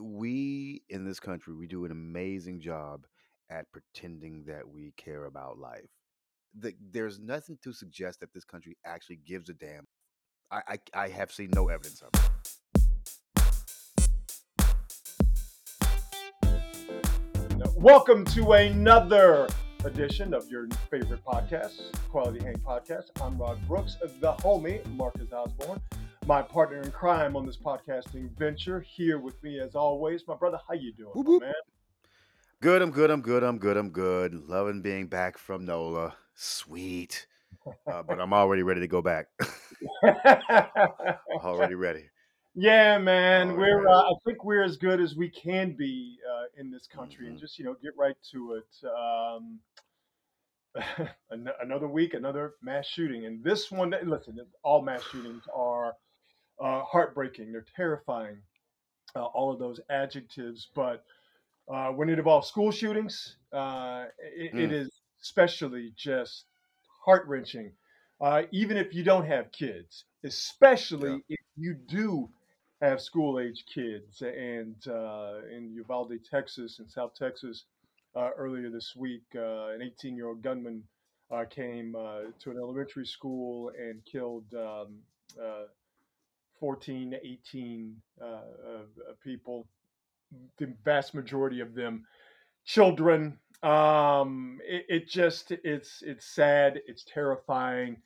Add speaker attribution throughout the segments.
Speaker 1: we in this country we do an amazing job at pretending that we care about life. The, there's nothing to suggest that this country actually gives a damn. I, I I have seen no evidence of it.
Speaker 2: Welcome to another edition of your favorite podcast, Quality Hang Podcast. I'm Rod Brooks, the homie Marcus Osborne, my partner in crime on this podcasting venture. Here with me, as always, my brother. How you doing,
Speaker 1: Whoop,
Speaker 2: man?
Speaker 1: Good, I'm good, I'm good, I'm good, I'm good. Loving being back from NOLA. Sweet. Uh, but I'm already ready to go back. already ready.
Speaker 2: yeah, man. We're. Uh, I think we're as good as we can be uh, in this country, and
Speaker 1: Mhm.
Speaker 2: just you know, get right to it. Um, an- another week, another mass shooting, and this one. Listen, all mass shootings are uh, heartbreaking. They're terrifying. Uh, all of those adjectives, but uh, when it involves school shootings, uh, it, it
Speaker 1: Mm.
Speaker 2: is especially just heart wrenching. Uh, even if you don't have kids, especially if you do have school age kids. And uh, in Uvalde, Texas, in South Texas, uh, earlier this week, uh, an 18 year old gunman uh, came uh, to an elementary school and killed um, uh, 14, to 18 uh, uh, people, the vast majority of them children. Um, it, it just it's it's sad, it's terrifying,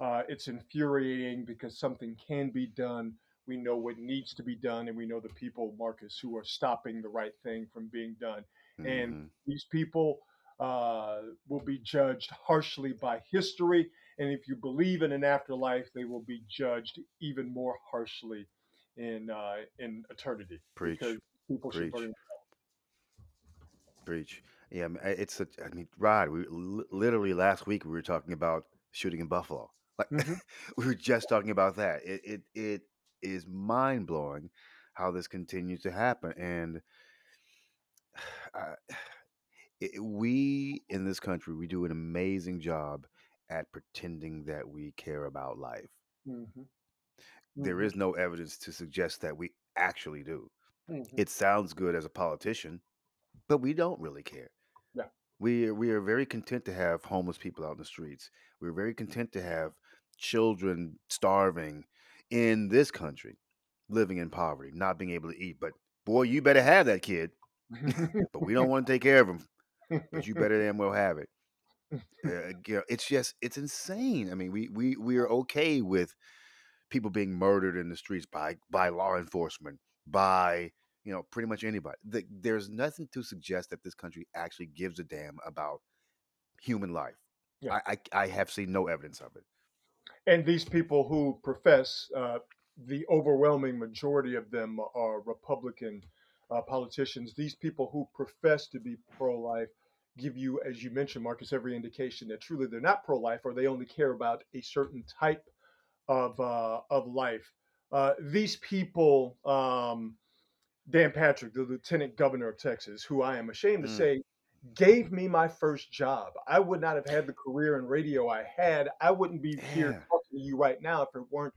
Speaker 2: uh, it's infuriating because something can be done. We know what needs to be done, and we know the people, Marcus, who are stopping the right thing from being done. And
Speaker 1: Mhm.
Speaker 2: these people uh, will be judged harshly by history. And if you believe in an afterlife, they will be judged even more harshly in uh, in eternity
Speaker 1: Preach.
Speaker 2: because people should
Speaker 1: Preach.
Speaker 2: burn.
Speaker 1: Preach. Yeah, I- it's such. I mean, Rod, we literally last week we were talking about shooting in Buffalo. Like
Speaker 2: Mhm.
Speaker 1: we were just talking about that. It it it is mind blowing how this continues to happen, and uh, it, we in this country we do an amazing job at pretending that we care about life.
Speaker 2: Mhm.
Speaker 1: There
Speaker 2: Mhm.
Speaker 1: is no evidence to suggest that we actually do.
Speaker 2: Mhm.
Speaker 1: It sounds good as a politician, but we don't really care.
Speaker 2: Yeah.
Speaker 1: We are, we are very content to have homeless people out in the streets. We're very content to have children starving in this country, living in poverty, not being able to eat. But boy, you better have that kid. But we don't want to take care of him. But you better damn well have it. Uh, you know, it's just it's insane. I mean, we we we are okay with people being murdered in the streets by by law enforcement, by you know pretty much anybody. The, there's nothing to suggest that this country actually gives a damn about human life.
Speaker 2: Yeah.
Speaker 1: I, I I have seen no evidence of it.
Speaker 2: and these people who profess, uh, the overwhelming majority of them are Republican uh, politicians. These people who profess to be pro-life give you, as you mentioned, Marcus, every indication that truly they're not pro-life or they only care about a certain type of uh, of life. Uh, these people, um, Dan Patrick, the Lieutenant Governor of Texas, who I am ashamed to
Speaker 1: Mm.
Speaker 2: say gave me my first job. I would not have had the career in radio I had. I wouldn't be here talking to you right now if it weren't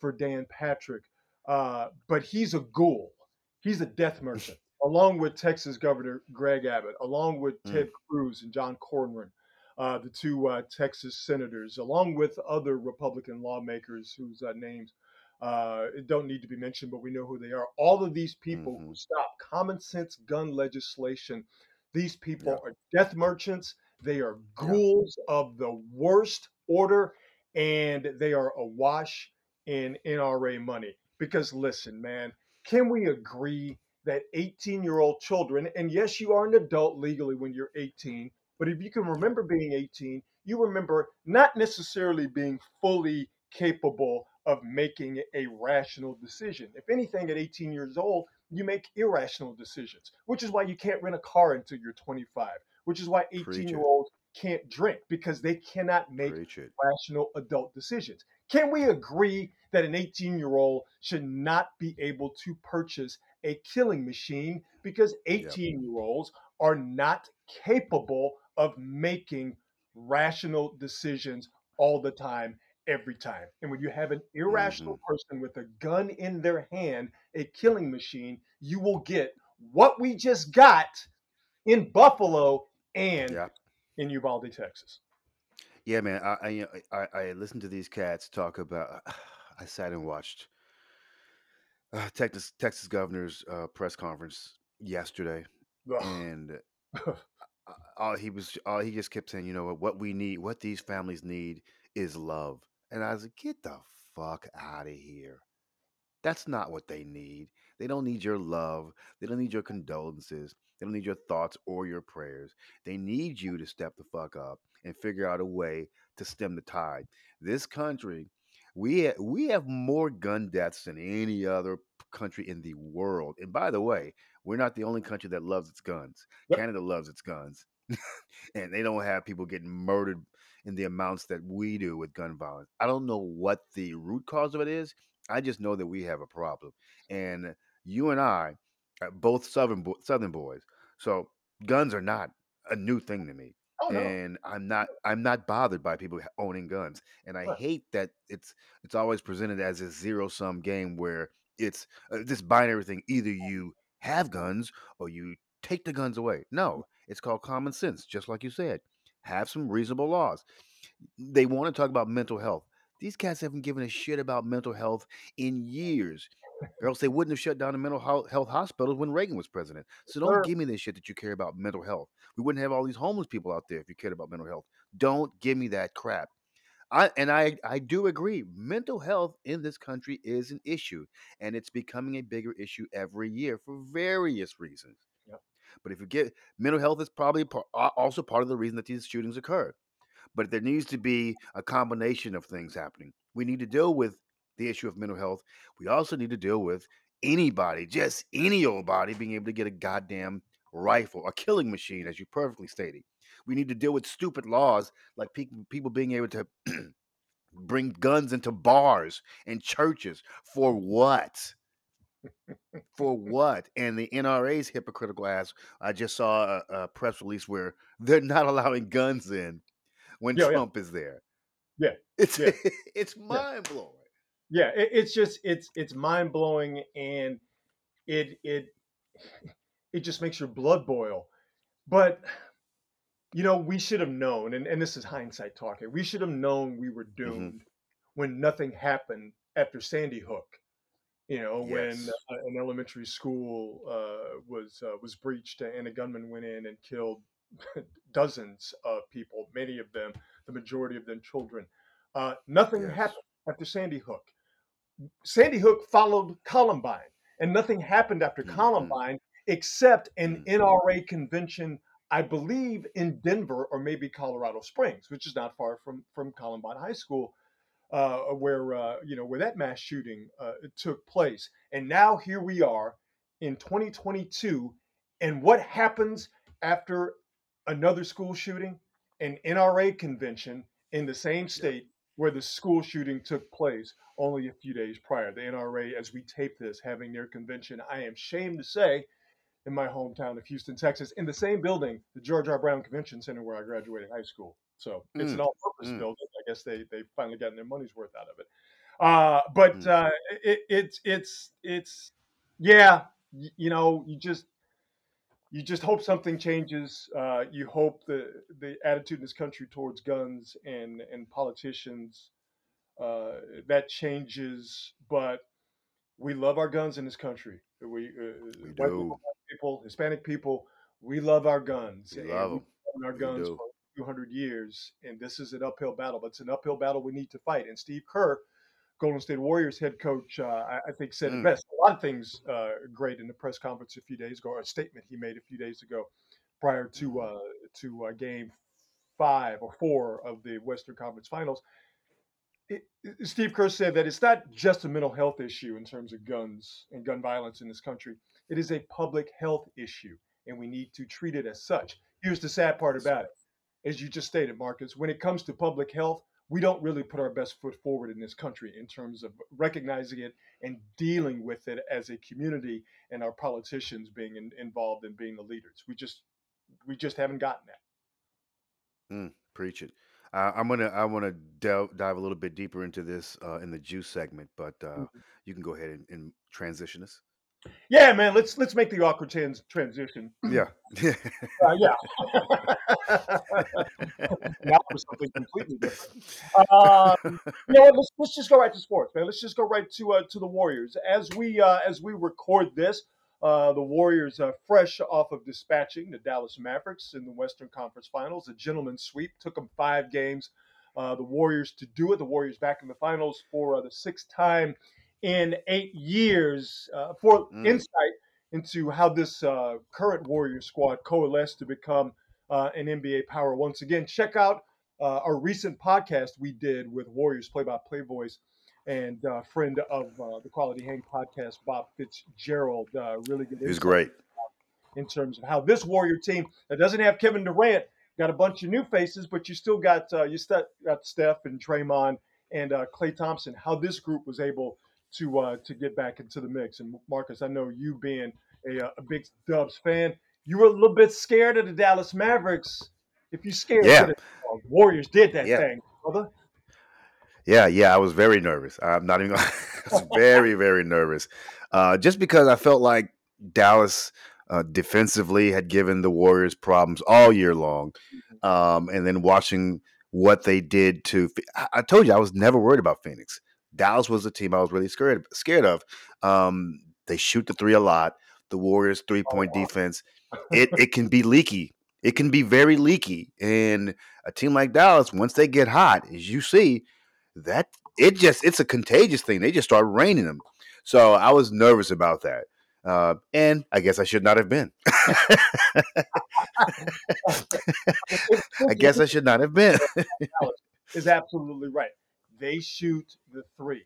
Speaker 2: for Dan Patrick. Uh, but he's a ghoul. He's a death merchant, along with Texas Governor Greg Abbott, along with
Speaker 1: Mm.
Speaker 2: Ted Cruz and John Cornyn, uh, the two uh, Texas senators, along with other Republican lawmakers whose uh, names uh, don't need to be mentioned, but we know who they are. All of these people who
Speaker 1: Mhm.
Speaker 2: stop common sense gun legislation these people
Speaker 1: Yeah.
Speaker 2: are death merchants. They are
Speaker 1: Yeah.
Speaker 2: ghouls of the worst order, and they are awash in NRA money. Because listen, man, can we agree that 18 year old children, and yes, you are an adult legally when you're 18, but if you can remember being 18, you remember not necessarily being fully capable of making a rational decision. If anything, at 18 years old, you make irrational decisions, which is why you can't rent a car until you're 25, which is why 18 year olds can't drink because they cannot make rational adult decisions. Can we agree that an 18 year old should not be able to purchase a killing machine because 18 year olds are not capable of making rational decisions all the time? every time. And when you have an irrational mm-hmm. person with a gun in their hand, a killing machine, you will get what we just got in Buffalo and
Speaker 1: Yeah.
Speaker 2: in Uvalde, Texas.
Speaker 1: Yeah, man. I, I, you know, I, I listened to these cats talk about. I sat and watched uh, Texas Texas governor's uh, press conference yesterday, and uh, all he was, all he just kept saying, you know what, what we need, what these families need is love. And I was like, get the fuck out of here. That's not what they need. They don't need your love. They don't need your condolences. They don't need your thoughts or your prayers. They need you to step the fuck up and figure out a way to stem the tide. This country, we ha- we have more gun deaths than any other country in the world. And by the way, we're not the only country that loves its guns.
Speaker 2: yep.
Speaker 1: Canada loves its guns, and they don't have people getting murdered in the amounts that we do with gun violence. I don't know what the root cause of it is. I just know that we have a problem, and you and I, are both southern bo- southern boys, so guns are not a new thing to me,
Speaker 2: Oh no.
Speaker 1: and I'm not I'm not bothered by people owning guns, and I
Speaker 2: Right.
Speaker 1: hate that it's it's always presented as a zero sum game where it's uh, this binary thing: either you have guns or you take the guns away. No, it's called common sense, just like you said. Have some reasonable laws they want to talk about mental health. These cats haven't given a shit about mental health in years, or else they wouldn't have shut down the mental health hospitals when Reagan was president. So don't
Speaker 2: Sir.
Speaker 1: give me this shit that you care about mental health. We wouldn't have all these homeless people out there if you cared about mental health. Don't give me that crap. I and I I do agree. Mental health in this country is an issue, and it's becoming a bigger issue every year for various reasons.
Speaker 2: Yep.
Speaker 1: But if you get mental health is probably also part of the reason that these shootings occur but there needs to be a combination of things happening. We need to deal with the issue of mental health. We also need to deal with anybody, just any old body, being able to get a goddamn rifle, a killing machine, as you perfectly stated. We need to deal with stupid laws like people people being able to bring guns into bars and churches for what? For what? And the NRA's hypocritical ass. I just saw a, a press release where they're not allowing guns in when
Speaker 2: Yeah, yeah,
Speaker 1: Trump is there.
Speaker 2: yeah,
Speaker 1: It's
Speaker 2: yeah,
Speaker 1: it's
Speaker 2: yeah.
Speaker 1: mind blowing.
Speaker 2: Yeah. It, it's just it's it's mind blowing and it it it just makes your blood boil. But you know, we should have known, and, and this is hindsight talking, we should have known we were
Speaker 1: hmm
Speaker 2: doomed when nothing happened after Sandy Hook. You know, when uh, an elementary school uh, was uh, was breached and a gunman went in and killed dozens of people, many of them, the majority of them children. Uh, nothing
Speaker 1: Yes.
Speaker 2: happened after Sandy Hook. Sandy Hook followed Columbine, and nothing happened after
Speaker 1: hmm
Speaker 2: Columbine except an
Speaker 1: hmm
Speaker 2: NRA convention, I believe, in Denver or maybe Colorado Springs, which is not far from from Columbine High School, uh, where uh, you know where that mass shooting uh, took place. And now here we are in 2022, and what happens after another school shooting? An NRA convention in the same state where the school shooting took place only a few days prior. The NRA, as we tape this, having their convention, I am ashamed to say, in my hometown of Houston, Texas, in the same building, the George R. Brown Convention Center where I graduated high school. So it's an
Speaker 1: Mm,
Speaker 2: all-purpose
Speaker 1: mm,
Speaker 2: building. I guess they they finally gotten their money's worth out of it. Uh, but
Speaker 1: mm.
Speaker 2: uh, it, it's it's it's yeah, you know, you just you just hope something changes. Uh, you hope the the attitude in this country towards guns and and politicians uh, that changes. But we love our guns in this country. We uh,
Speaker 1: We
Speaker 2: white people,
Speaker 1: do.
Speaker 2: people, Hispanic people, we love our guns,
Speaker 1: We
Speaker 2: and
Speaker 1: love
Speaker 2: we've
Speaker 1: them.
Speaker 2: our
Speaker 1: We
Speaker 2: guns
Speaker 1: do.
Speaker 2: for 200 years. And this is an uphill battle, but it's an uphill battle we need to fight. And Steve Kerr, Golden State Warriors head coach, uh, I, I think said it
Speaker 1: Mm,
Speaker 2: best. A lot of things uh, great in the press conference a few days ago, or a statement he made a few days ago prior to
Speaker 1: hmm
Speaker 2: uh, to uh, Game Five or Four of the Western Conference Finals it, Steve Kerr said that it's not just a mental health issue in terms of guns and gun violence in this country. It is a public health issue, and we need to treat it as such. Here's the sad part about it. As you just stated, Marcus, when it comes to public health, we don't really put our best foot forward in this country in terms of recognizing it and dealing with it as a community and our politicians being in, involved and being the leaders. We just we just haven't gotten that.
Speaker 1: Mm, preach it. Uh, I'm gonna I want to delve, dive a little bit deeper into this uh, in the juice segment, but uh,
Speaker 2: Mhm.
Speaker 1: you can go ahead and, and transition us.
Speaker 2: Yeah, man. Let's let's make the awkward trans- transition.
Speaker 1: Yeah.
Speaker 2: Uh, yeah. now for something completely different. Um, you know what? Let's let's just go right to sports, man. Let's just go right to uh, to the Warriors as we uh, as we record this. Uh, the Warriors, uh, fresh off of dispatching the Dallas Mavericks in the Western Conference Finals, a gentleman's sweep took them five games. Uh, the Warriors to do it. The Warriors back in the finals for uh, the sixth time in eight years. Uh, for
Speaker 1: Mm.
Speaker 2: insight into how this uh, current Warrior squad coalesced to become uh, an NBA power once again, check out uh, our recent podcast we did with Warriors play-by-play voice and uh, friend of uh, the Quality Hang podcast, Bob Fitzgerald. Uh, really good.
Speaker 1: He was
Speaker 2: insight
Speaker 1: great.
Speaker 2: in terms of how this Warrior team that doesn't have Kevin Durant got a bunch of new faces, but you still got uh, you still got Steph and Draymond and uh, Klay Thompson. How this group was able to uh, to get back into the mix. And Marcus, I know you being a, uh, a big Dubs fan, you were a little bit scared of the Dallas Mavericks. If you scared,
Speaker 1: Yeah.
Speaker 2: Uh, Warriors did that
Speaker 1: Yeah.
Speaker 2: thing, brother.
Speaker 1: Yeah, yeah, I was very nervous. I'm not even. Gonna, I was very, very nervous, uh, just because I felt like Dallas uh, defensively had given the Warriors problems all year long, um, and then watching what they did to. I told you I was never worried about Phoenix. Dallas was the team I was really scared scared of. Um, they shoot the three a lot. The Warriors three point defense. It it can be leaky. It can be very leaky, and a team like Dallas, once they get hot, as you see, that it just it's a contagious thing. They just start raining them. So I was nervous about that. Uh, and I guess I should not have been. I guess I should not have been.
Speaker 2: is absolutely right. They shoot the three.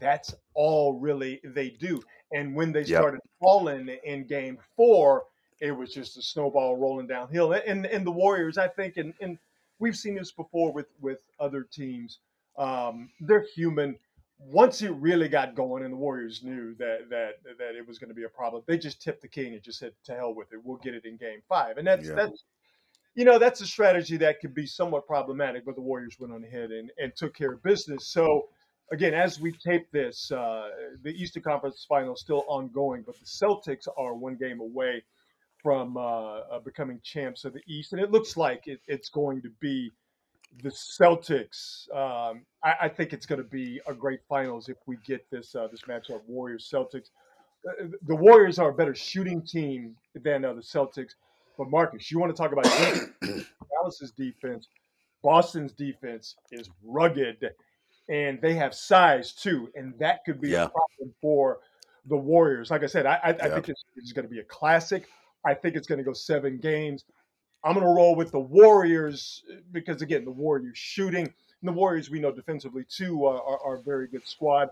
Speaker 2: That's all really they do. And when they
Speaker 1: Yep.
Speaker 2: started falling in game four, it was just a snowball rolling downhill. And and the Warriors, I think, and, and we've seen this before with with other teams. Um, they're human. Once it really got going, and the Warriors knew that that that it was going to be a problem, they just tipped the king and just said, "To hell with it. We'll get it in Game five. And that's
Speaker 1: Yeah.
Speaker 2: that's you know that's a strategy that could be somewhat problematic, but the Warriors went on ahead and, and took care of business. So again, as we tape this, uh, the Eastern Conference Final is still ongoing, but the Celtics are one game away from uh, uh, becoming champs of the East, and it looks like it, it's going to be the Celtics. Um, I, I think it's going to be a great finals if we get this uh, this matchup, Warriors Celtics. Uh, The Warriors are a better shooting team than uh, the Celtics. But Marcus, you want to talk about? Dallas's defense, Boston's defense is rugged, and they have size too, and that could be
Speaker 1: Yeah.
Speaker 2: a problem for the Warriors. Like I said, I, I, I think it's, is going to be a classic. I think it's going to go seven games. I'm going to roll with the Warriors uh, because again, the Warriors shooting, and the Warriors we know defensively too are, are, are a very good squad.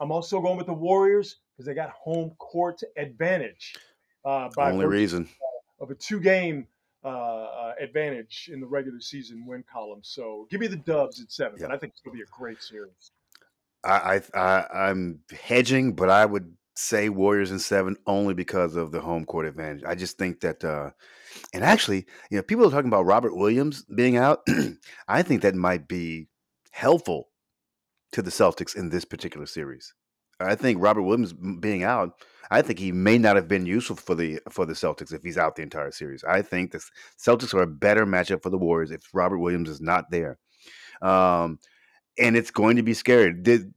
Speaker 2: I'm also going with the Warriors because they got home court advantage uh, by
Speaker 1: Only reason.
Speaker 2: Of a two-game uh, uh, advantage in the regular season win column. So give me the Dubs at seven,
Speaker 1: Yeah.
Speaker 2: and I think it's going to be a great series.
Speaker 1: I, I, I I'm hedging, but I would say Warriors in seven only because of the home court advantage. I just think that, uh, and actually, you know, people are talking about Robert Williams being out. I think that might be helpful to the Celtics in this particular series. I think Robert Williams being out, I think he may not have been useful for the for the Celtics if he's out the entire series. I think the Celtics are a better matchup for the Warriors if Robert Williams is not there. Um, and it's going to be scary. The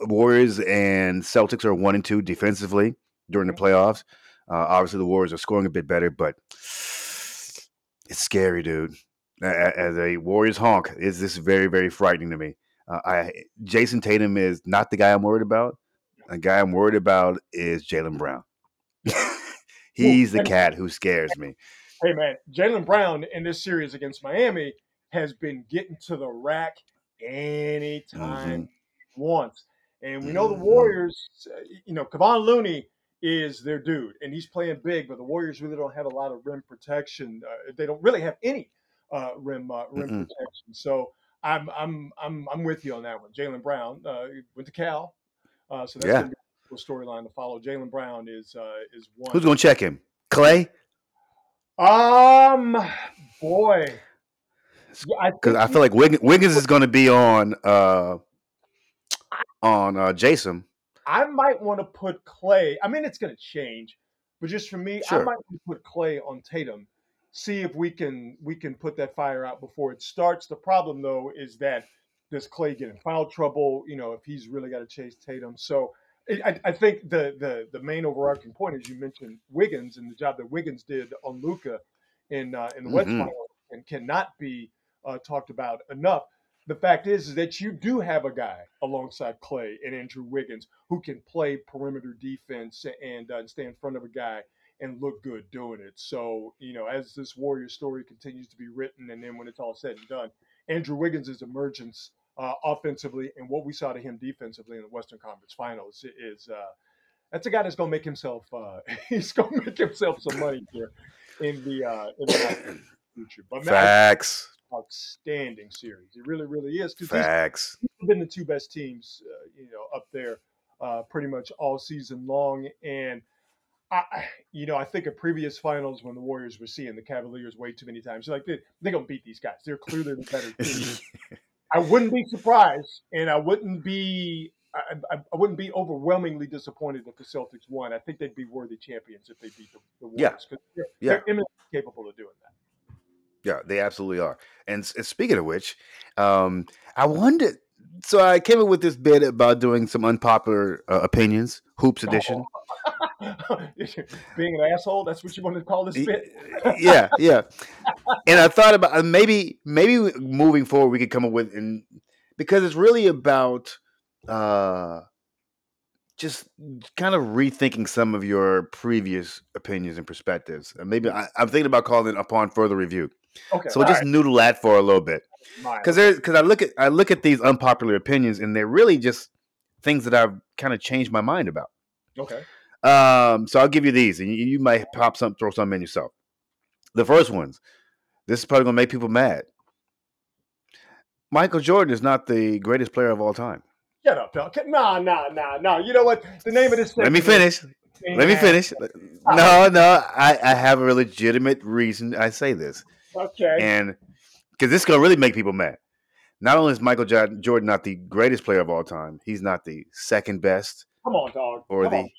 Speaker 1: the Warriors and Celtics are one and two defensively during the playoffs. Uh, obviously, the Warriors are scoring a bit better, but it's scary, dude. As a Warriors honk, is this very, very frightening to me? Uh, I Jayson Tatum is not the guy I'm worried about. The guy I'm worried about is Jaylen Brown. He's the cat who scares me.
Speaker 2: Hey man, Jaylen Brown in this series against Miami has been getting to the rack anytime
Speaker 1: Mhm.
Speaker 2: he wants, and we know the
Speaker 1: Mhm.
Speaker 2: Warriors. uh, You know, Kevon Looney is their dude, and he's playing big. But the Warriors really don't have a lot of rim protection. Uh, they don't really have any uh, rim uh, rim
Speaker 1: Mm-mm.
Speaker 2: protection. So I'm I'm I'm I'm with you on that one. Jaylen Brown uh, went to Cal, uh, so that's
Speaker 1: Yeah.
Speaker 2: going to be a cool storyline to follow. Jaylen Brown is uh, is one.
Speaker 1: Who's going to check him? Klay?
Speaker 2: Um, boy,
Speaker 1: because I,
Speaker 2: think
Speaker 1: feel like Wiggins, Wiggins is going to be on uh, on uh, Jayson.
Speaker 2: I might want to put Klay. I mean, it's going to change, but just for me, I might put Klay on Tatum. See if we can we can put that fire out before it starts. The problem though is that does Klay get in foul trouble? You know, if he's really got to chase Tatum. So I, I think the the the main overarching point is you mentioned Wiggins and the job that Wiggins did on Luka in uh, in the West
Speaker 1: Mhm.
Speaker 2: Final and cannot be uh, talked about enough. The fact is, is that you do have a guy alongside Klay and Andrew Wiggins who can play perimeter defense and uh, stay in front of a guy and look good doing it. So, you know, as this Warrior story continues to be written, and then when it's all said and done, Andrew Wiggins' emergence uh, offensively and what we saw to him defensively in the Western Conference Finals is uh, that's a guy that's going to make himself uh, he's going to make himself some money here in the uh, in the future. But man,
Speaker 1: Facts.
Speaker 2: outstanding series. It really, really is because these
Speaker 1: Facts.
Speaker 2: been the two best teams, uh, you know, up there uh, pretty much all season long. And I, you know, I think of previous finals when the Warriors were seeing the Cavaliers way too many times. You're like, they, they're gonna beat these guys. They're clearly the better team. I wouldn't be surprised, and I wouldn't be. I, I, I wouldn't be overwhelmingly disappointed if the Celtics won. I think they'd be worthy champions if they beat the, the
Speaker 1: Yeah.
Speaker 2: Warriors because they're,
Speaker 1: Yeah.
Speaker 2: they're eminently capable of doing that.
Speaker 1: Yeah, they absolutely are. And, and speaking of which, um, I wondered. So I came up with this bit about doing some unpopular uh, opinions, hoops edition.
Speaker 2: Being an asshole, that's what you want to call this bit?
Speaker 1: yeah, yeah. And I thought about maybe maybe moving forward we could come up with and because it's really about uh just kind of rethinking some of your previous opinions and perspectives. And maybe I, I'm thinking about calling it upon further review.
Speaker 2: Okay.
Speaker 1: So we'll just noodle that for a little bit
Speaker 2: because
Speaker 1: because there's because I look at I look at these unpopular opinions and they're really just things that I've kind of changed my mind about.
Speaker 2: okay.
Speaker 1: Um, so I'll give you these, and you, you might pop some, throw some in yourself. The first ones. This is probably gonna make people mad. Michael Jordan is not the greatest player of all time.
Speaker 2: Shut up, dog. Nah, nah, nah, nah. You know what? The name of this.
Speaker 1: Let me finish.
Speaker 2: is-
Speaker 1: Let me finish. No, no, I, I have a legitimate reason I say this,
Speaker 2: Okay.
Speaker 1: and because this is gonna really make people mad. Not only is Michael Jordan not the greatest player of all time, he's not the second best,
Speaker 2: Come on, dog.
Speaker 1: or
Speaker 2: Come
Speaker 1: the
Speaker 2: on.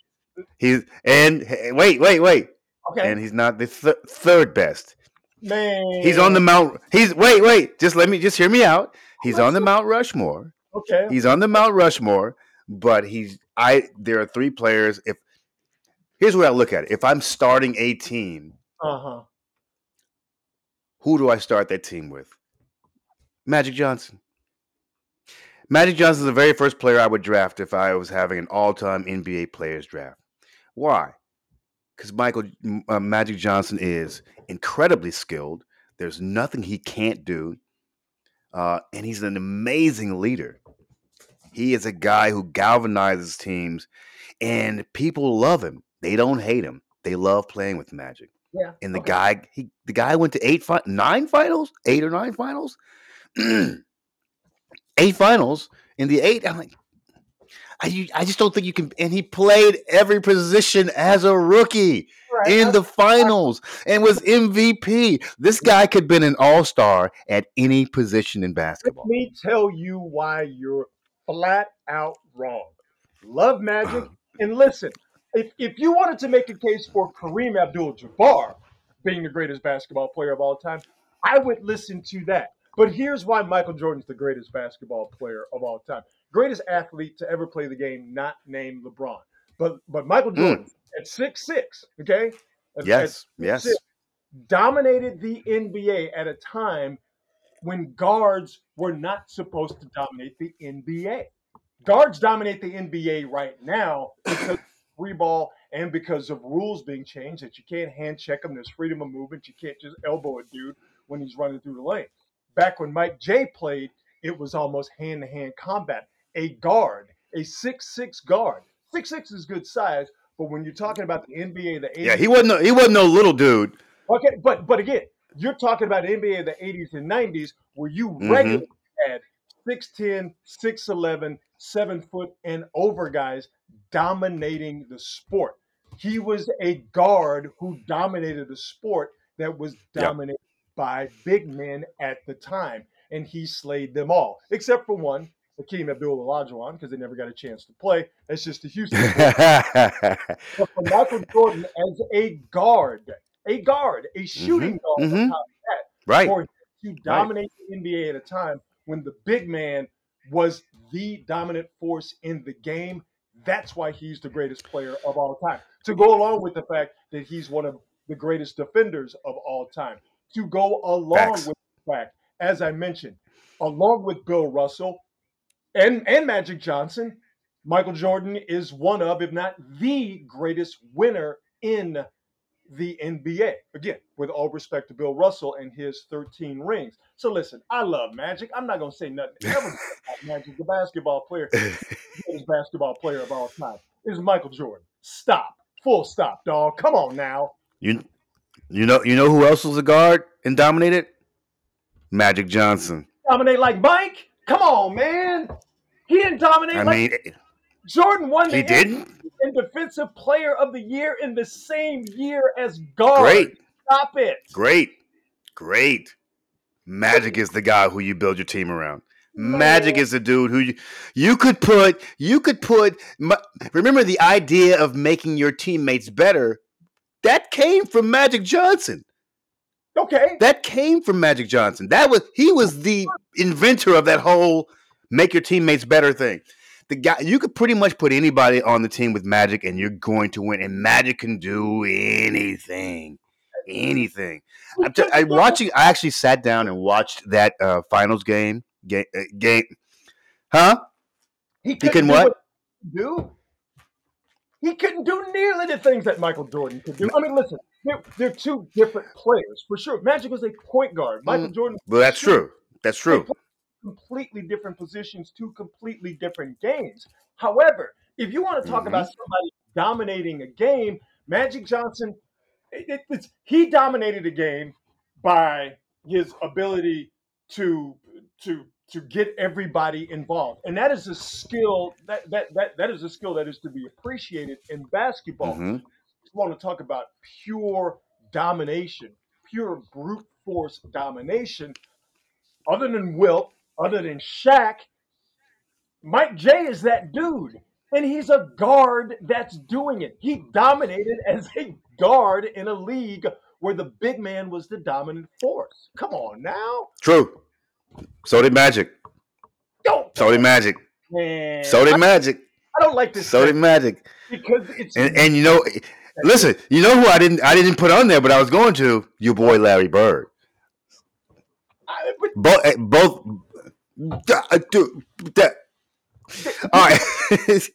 Speaker 1: He's and hey, wait, wait, wait,
Speaker 2: Okay.
Speaker 1: and he's not the th- third best.
Speaker 2: Man.
Speaker 1: He's on the Mount. He's wait, wait. Just let me just hear me out. He's on the Mount Rushmore.
Speaker 2: Okay.
Speaker 1: He's on the Mount Rushmore, but he's I. There are three players. If here's where I look at it: if I'm starting a team,
Speaker 2: Uh huh.
Speaker 1: who do I start that team with? Magic Johnson. Magic Johnson is the very first player I would draft if I was having an all-time NBA players draft. Why? Because Michael uh, Magic Johnson is incredibly skilled. There's nothing he can't do, uh, and he's an amazing leader. He is a guy who galvanizes teams, and people love him. They don't hate him. They love playing with Magic.
Speaker 2: Yeah.
Speaker 1: And the
Speaker 2: okay.
Speaker 1: guy, he the guy went to eight, fi- nine finals, eight or nine finals, eight finals. In the eight, I'm like, I, you- I just don't think you can. And he played every position as a rookie
Speaker 2: Right.
Speaker 1: in the finals and was MVP. This guy could have been an all star at any position in basketball.
Speaker 2: Let me tell you why you're flat out wrong. Love Magic, and listen. If, if you wanted to make a case for Kareem Abdul-Jabbar being the greatest basketball player of all time, I would listen to that. But here's why Michael Jordan's the greatest basketball player of all time, greatest athlete to ever play the game, not named LeBron. But but Michael hmm. Jordan at six six, okay, At- at
Speaker 1: Yes, yes.
Speaker 2: dominated the NBA at a time when guards were not supposed to dominate the NBA. Guards dominate the NBA right now because of free ball and because of rules being changed that you can't hand check them. There's freedom of movement. You can't just elbow a dude when he's running through the lane. Back when Mike J played, it was almost hand to hand combat. A guard, a six-six guard. Six-six is good size, but when you're talking about the NBA, the 80s,
Speaker 1: Yeah, he wasn't. No, he wasn't no little dude.
Speaker 2: Okay, but but again, you're talking about the NBA of the 80s and 90s where you
Speaker 1: Mhm.
Speaker 2: regularly had 6'10, 6'11, 7 foot and over guys dominating the sport. He was a guard who dominated the sport that was
Speaker 1: Yep.
Speaker 2: dominated by big men at the time, and he slayed them all except for one, Hakeem Abdul Olajuwon, because they never got a chance to play. That's just the Houston. but for Michael Jordan as a guard, a guard, a shooting
Speaker 1: Mhm,
Speaker 2: guard,
Speaker 1: mhm.
Speaker 2: on top of that,
Speaker 1: right.
Speaker 2: for him to dominate the NBA at a time when the big man was the dominant force in the game. That's why he's the greatest player of all time. To go along with the fact that he's one of the greatest defenders of all time. To go along
Speaker 1: Facts.
Speaker 2: with the fact, as I mentioned, along with Bill Russell and, and Magic Johnson, Michael Jordan is one of, if not the greatest winner in the NBA. Again, with all respect to Bill Russell and his 13 rings. So listen, I love Magic. I'm not gonna say nothing ever about Magic, the basketball player, the greatest basketball player of all time is Michael Jordan. Stop. Full stop, dog. Come on now.
Speaker 1: you, you know, you know who else was a guard and dominated? Magic Johnson.
Speaker 2: Dominate like Mike? Come on, man. He didn't dominate
Speaker 1: I
Speaker 2: like
Speaker 1: mean,
Speaker 2: Jordan won the
Speaker 1: he didn't.
Speaker 2: and defensive player of the year in the same year as guard.
Speaker 1: Great,
Speaker 2: Stop it.
Speaker 1: great, great. Magic is the guy who you build your team around. Magic is the dude who you, you could put. You could put. Remember the idea of making your teammates better. That came from Magic Johnson.
Speaker 2: Okay.
Speaker 1: That came from Magic Johnson. That was he was the inventor of that whole make your teammates better thing. The guy you could pretty much put anybody on the team with Magic and you're going to win. And Magic can do anything, anything. I'm t- I watching. I actually sat down and watched that uh, finals game. Game, uh, game, huh?
Speaker 2: He
Speaker 1: can
Speaker 2: couldn't do
Speaker 1: what?
Speaker 2: he do. He couldn't do nearly the things that Michael Jordan could do. I mean, listen, they're, they're two different players for sure. Magic was a point guard. Michael Jordan,
Speaker 1: Well, that's true. That's true.
Speaker 2: Completely different positions, two completely different games. However, if you want to talk
Speaker 1: Mhm.
Speaker 2: about somebody dominating a game, Magic Johnson, it, it- it's, he dominated a game by his ability to to to get everybody involved, and that is a skill that that that, that is a skill that is to be appreciated in basketball.
Speaker 1: Mhm.
Speaker 2: You want to talk about pure domination, pure brute force domination. Other than Wilt, other than Shaq, Mike J is that dude. And he's a guard that's doing it. He dominated as a guard in a league where the big man was the dominant force. Come on now.
Speaker 1: True. So did Magic.
Speaker 2: Don't
Speaker 1: So did Magic.
Speaker 2: man.
Speaker 1: So did Magic.
Speaker 2: I don't like this
Speaker 1: So did Magic.
Speaker 2: because it's
Speaker 1: And and you know, listen, you know who I didn't I didn't put on there, but I was going to your boy Larry Bird.
Speaker 2: I, but eh,
Speaker 1: Both both. Uh, All right.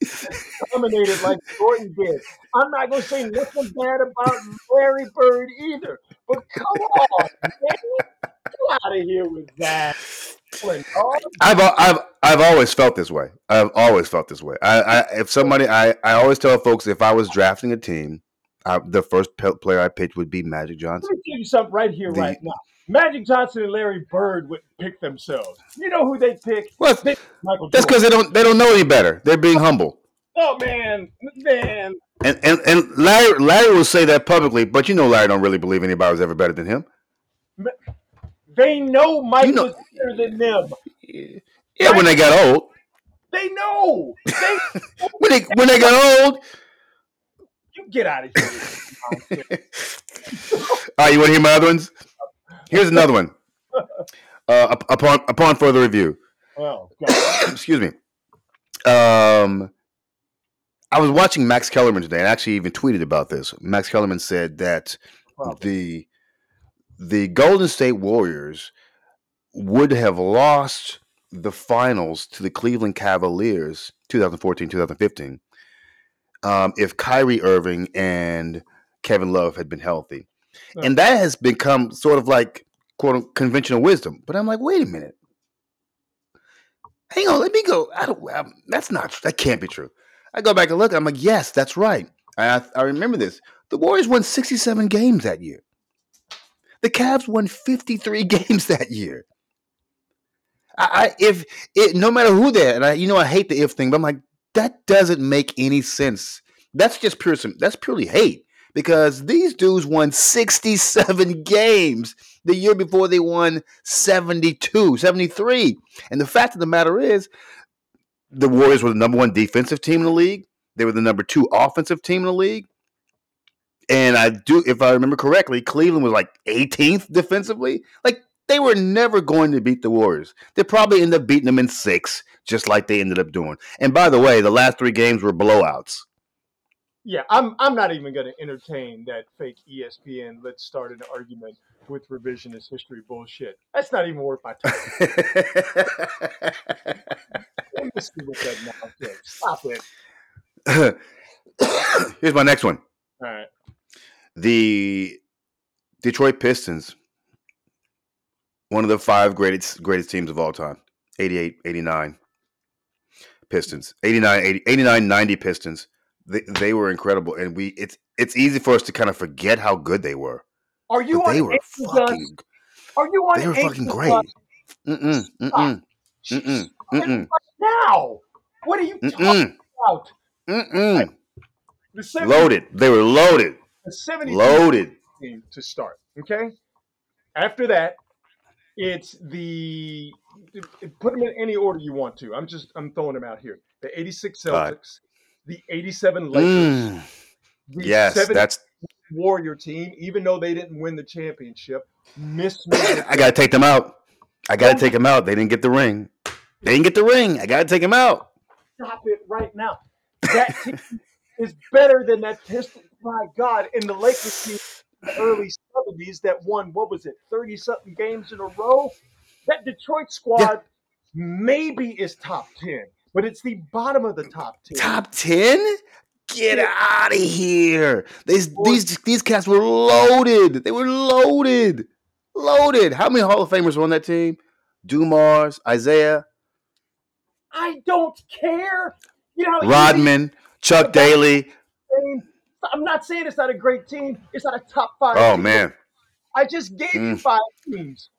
Speaker 2: dominated like Jordan did. I'm not going to say nothing bad about Larry Bird either. But come on, man. Get out of here with that.
Speaker 1: I've I've I've always felt this way. I've always felt this way. I, I if somebody I, I always tell folks if I was drafting a team, I, the first player I picked would be Magic Johnson.
Speaker 2: Let me tell you something right here,
Speaker 1: The-
Speaker 2: right now. Magic Johnson and Larry Bird would pick themselves. You know who they pick?
Speaker 1: Well,
Speaker 2: They Michael
Speaker 1: that's because they don't they don't know any better. They're being humble.
Speaker 2: Oh man, man.
Speaker 1: And and and Larry Larry will say that publicly, but you know Larry don't really believe anybody was ever better than him.
Speaker 2: They know Mike
Speaker 1: You know-
Speaker 2: was better than them.
Speaker 1: Yeah, when they got old.
Speaker 2: They know. They
Speaker 1: When they when they got old.
Speaker 2: you get out of here.
Speaker 1: All right, you want to hear my other ones? Here's another one. Uh, upon upon further review,
Speaker 2: Oh
Speaker 1: excuse me. Um, I was watching Max Kellerman today, and I actually even tweeted about this. Max Kellerman said that the the Golden State Warriors would have lost the finals to the Cleveland Cavaliers 2014-2015 um, if Kyrie Irving and Kevin Love had been healthy. And that has become sort of like quote conventional wisdom. But I'm like, wait a minute. Hang on, let me go. I don't. i that's not. That can't be true. I go back and look. I'm like, yes, that's right. I, I remember this. The Warriors won 67 games that year. The Cavs won 53 games that year. I, I if it no matter who they're, and I you know I hate the if thing, but I'm like that doesn't make any sense. That's just pure. That's purely hate because these dudes won 67 games the year before they won 72, 73. And the fact of the matter is, the Warriors were the number one defensive team in the league. They were the number two offensive team in the league. And I do, if I remember correctly, Cleveland was like 18th defensively. Like they were never going to beat the Warriors. They probably ended up beating them in six, just like they ended up doing. And by the way, the last three games were blowouts.
Speaker 2: Yeah, I'm I'm not even going to entertain that fake ESPN. Let's start an argument with revisionist history bullshit. That's not even worth my time. with that nonsense. Stop it.
Speaker 1: Here's my next one.
Speaker 2: All right.
Speaker 1: The Detroit Pistons, one of the five greatest greatest teams of all time. 88, 89 Pistons. 89, 80, 89 90 Pistons. They, they were incredible and we it's it's easy for us to kind of forget how good they were.
Speaker 2: Are you on
Speaker 1: they were
Speaker 2: Angel
Speaker 1: fucking
Speaker 2: Are you on
Speaker 1: they were fucking great. Mm-mm, mm-mm, mm-mm, mm-mm,
Speaker 2: Now, what are you talking
Speaker 1: mm-mm,
Speaker 2: about?
Speaker 1: mm-mm.
Speaker 2: The 70,
Speaker 1: Loaded. They were loaded.
Speaker 2: the 72
Speaker 1: Loaded.
Speaker 2: team to start. Okay. After that, it's the put them in any order you want to. I'm just I'm throwing them out here. The 86 Celtics. The 87 Lakers,
Speaker 1: Mm.
Speaker 2: the
Speaker 1: Yes,
Speaker 2: 70
Speaker 1: that's
Speaker 2: Warrior team, even though they didn't win the championship, miss me.
Speaker 1: I gotta take them out. I gotta take them out. They didn't get the ring. They didn't get the ring. I gotta take them out.
Speaker 2: Stop it right now. That team is better than that Pistons. My God, in the Lakers team in the early 70s that won, what was it, 30 something games in a row? That Detroit squad maybe is top 10, but it's the bottom of the top 10.
Speaker 1: Top ten? Get
Speaker 2: Yeah.
Speaker 1: out of here. These these these cats were loaded. They were loaded. Loaded. How many Hall of Famers were on that team? Dumars, Isiah,
Speaker 2: I don't care. You know,
Speaker 1: Rodman, Chuck Daly.
Speaker 2: team, I'm not saying it's not a great team. It's not a top five.
Speaker 1: Oh
Speaker 2: team.
Speaker 1: man.
Speaker 2: I just gave you
Speaker 1: Mm.
Speaker 2: five teams.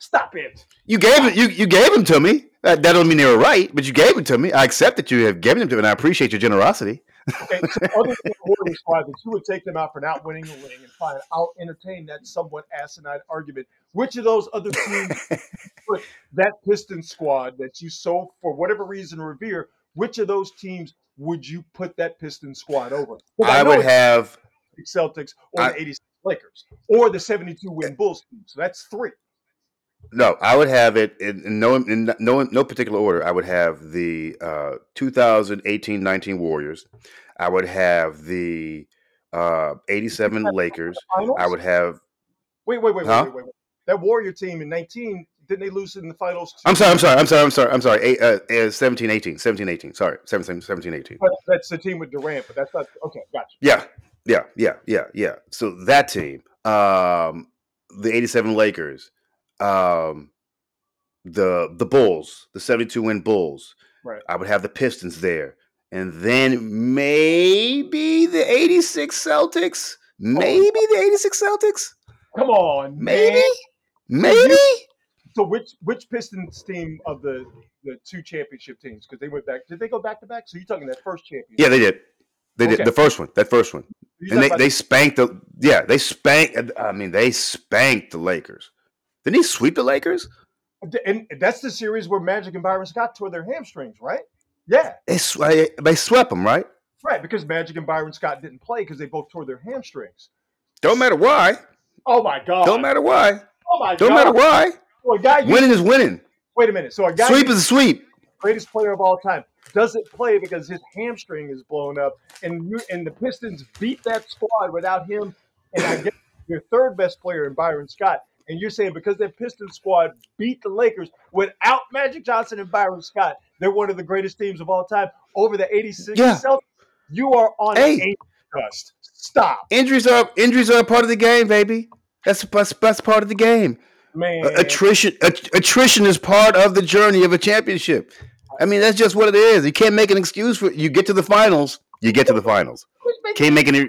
Speaker 2: Stop it.
Speaker 1: You gave it. You you gave them to me. That, that don't mean they were right, but you gave them to me. I accept that you have given them to me, and I appreciate your generosity.
Speaker 2: Okay, so other than the that you would take them out for not winning a ring, and fine, I'll entertain that somewhat asinine argument. Which of those other teams put that Piston squad that you so for whatever reason revere? Which of those teams would you put that Piston squad over?
Speaker 1: I
Speaker 2: know
Speaker 1: would have.
Speaker 2: the Celtics or
Speaker 1: I-
Speaker 2: the '86 Lakers or the '72 win Bulls team. So that's three.
Speaker 1: No, I would have it in, in no in no no particular order. I would have the uh, 2018-19 Warriors. I would have the uh, 87 Lakers.
Speaker 2: Finals?
Speaker 1: I would have.
Speaker 2: Wait, wait, wait,
Speaker 1: Huh?
Speaker 2: wait, wait, wait. That Warrior team in 19 didn't they lose in the finals?
Speaker 1: I'm sorry. I'm sorry. I'm sorry. I'm sorry. I'm sorry. Eight, uh, uh, 17, 18, 17, 18. Sorry, 17, 17, 18.
Speaker 2: That's the team with Durant, but that's not okay. Gotcha.
Speaker 1: Yeah, yeah, yeah, yeah, yeah. So that team, um, the '87 Lakers, um, the the Bulls, the '72 win Bulls.
Speaker 2: Right.
Speaker 1: I would have the Pistons there, and then maybe the '86 Celtics. Maybe the '86 Celtics.
Speaker 2: Come on,
Speaker 1: Maybe,
Speaker 2: man.
Speaker 1: maybe.
Speaker 2: So which which Pistons team of the the two championship teams? Because they went back. Did they go back to back? So you're talking that first championship?
Speaker 1: Yeah, they did. They
Speaker 2: Okay.
Speaker 1: did the first one. That first one.
Speaker 2: You're
Speaker 1: and they, they spanked the yeah they spanked I mean they spanked the Lakers. Didn't he sweep the Lakers?
Speaker 2: and that's the series where Magic and Byron Scott tore their hamstrings, right? Yeah,
Speaker 1: They sw- they swept them right.
Speaker 2: right. Because Magic and Byron Scott didn't play because they both tore their hamstrings.
Speaker 1: Don't matter why.
Speaker 2: Oh my god!
Speaker 1: Don't matter why.
Speaker 2: Oh my god.
Speaker 1: Don't matter why.
Speaker 2: So guy,
Speaker 1: Winning is winning.
Speaker 2: wait a minute. So a guy,
Speaker 1: Sweep is a sweep.
Speaker 2: greatest player of all time, doesn't play because his hamstring is blown up, and you and the Pistons beat that squad without him, and I guess your third best player in Byron Scott. And you're saying because that Pistons squad beat the Lakers without Magic Johnson and Byron Scott, they're one of the greatest teams of all time over the 86
Speaker 1: Yeah.
Speaker 2: Celtics. You are on
Speaker 1: Hey.
Speaker 2: angel dust. Stop,
Speaker 1: Injuries are injuries are a part of the game, baby. That's that's, that's part of the game.
Speaker 2: man.
Speaker 1: Attrition att- attrition is part of the journey of a championship. I mean, that's just what it is. You can't make an excuse for you get to the finals. You get to the finals. Can't make any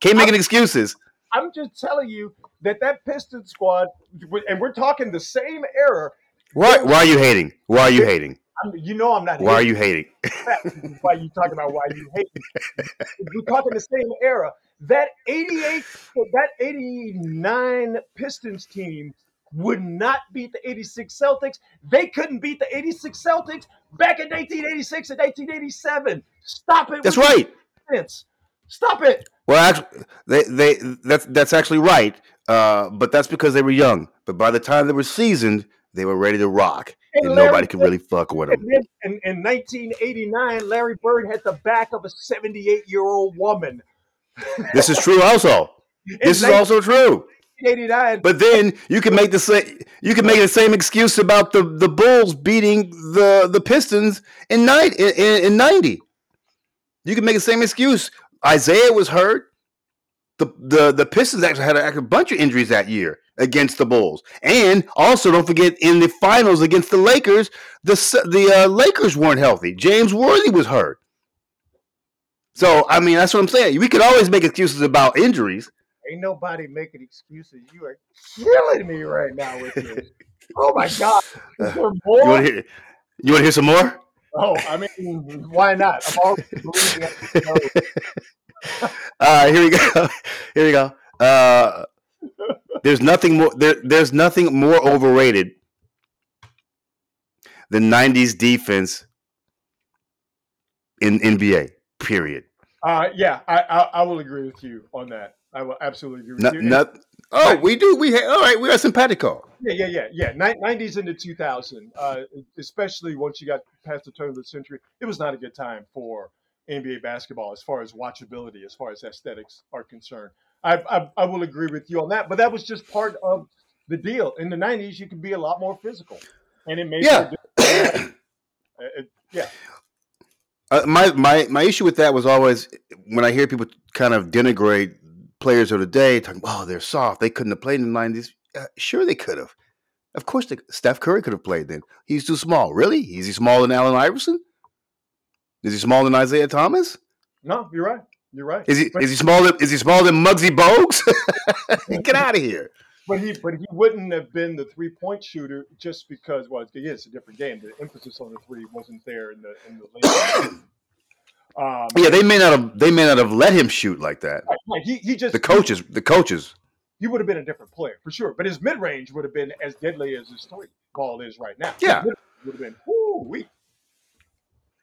Speaker 1: can't make any excuses.
Speaker 2: I'm just telling you that that Piston squad, and we're talking the same era.
Speaker 1: Why why are you hating? Why are you hating?
Speaker 2: I'm, you know I'm not.
Speaker 1: Why are you hating?
Speaker 2: why are you talking about why you hate? We're talking the same era. That 88, that 89 Pistons team would not beat the 86 Celtics. They couldn't beat the 86 Celtics back in 1986 and 1987. Stop it.
Speaker 1: That's right.
Speaker 2: Stop it.
Speaker 1: Well, actually, they they that's that's actually right. Uh, but that's because they were young. But by the time they were seasoned, they were ready to rock,
Speaker 2: And
Speaker 1: and nobody could really fuck with them.
Speaker 2: In, in 1989, Larry Bird had the back of a 78 year old woman.
Speaker 1: This is true. Also,
Speaker 2: In
Speaker 1: this is also true.
Speaker 2: 1989,
Speaker 1: But then you can make the same you can make the same excuse about the, the Bulls beating the the Pistons in in, in, in ninety. You can make the same excuse. Isiah was hurt. The the the Pistons actually had a, a bunch of injuries that year against the Bulls, and also don't forget in the finals against the Lakers, the the uh, Lakers weren't healthy. James Worthy was hurt. So I mean, that's what I'm saying. We could always make excuses about injuries.
Speaker 2: ain't nobody making excuses. You are killing me right now with this. Oh my God. Is there
Speaker 1: You want to hear? You want to hear some more?
Speaker 2: Oh, I mean, why not? I'm already believing it.
Speaker 1: Uh, here we go. Here we go. Uh, there's nothing more. There, there's nothing more overrated than '90s defense in NBA. Period.
Speaker 2: Uh, yeah, I, I I will agree with you on that. I will absolutely agree with
Speaker 1: Not,
Speaker 2: you.
Speaker 1: not, oh, we do. We ha- all right. We are simpatico.
Speaker 2: Yeah, yeah, yeah, yeah. 90s into 2000, uh, especially once you got past the turn of the century, it was not a good time for NBA basketball as far as watchability, as far as aesthetics are concerned. I, I, I will agree with you on that, but that was just part of the deal. In the 90s, you could be a lot more physical, and it made
Speaker 1: Yeah.
Speaker 2: it, it, yeah.
Speaker 1: Uh, my my my issue with that was always when I hear people kind of denigrate players of the day, talking, "Oh, they're soft. They couldn't have played in the '90s." Uh, sure, they could have. Of course, they, Steph Curry could have played then. He's too small. Really? Is he smaller than Allen Iverson? Is he smaller than Isaiah Thomas?
Speaker 2: No, you're right. You're right.
Speaker 1: Is he
Speaker 2: But-
Speaker 1: is he smaller? Is he smaller than Muggsy Bogues? Get out of here!
Speaker 2: But he, but he wouldn't have been the three point shooter just because. Well, yeah, it's a different game. The emphasis on the three wasn't there in the in the late. um,
Speaker 1: Yeah, they may not have. They may not have let him shoot like that.
Speaker 2: right, right. He he just
Speaker 1: The coaches. The coaches.
Speaker 2: he would have been a different player for sure. But his mid range would have been as deadly as his three ball is right now.
Speaker 1: Yeah.
Speaker 2: would have been. Whoo, we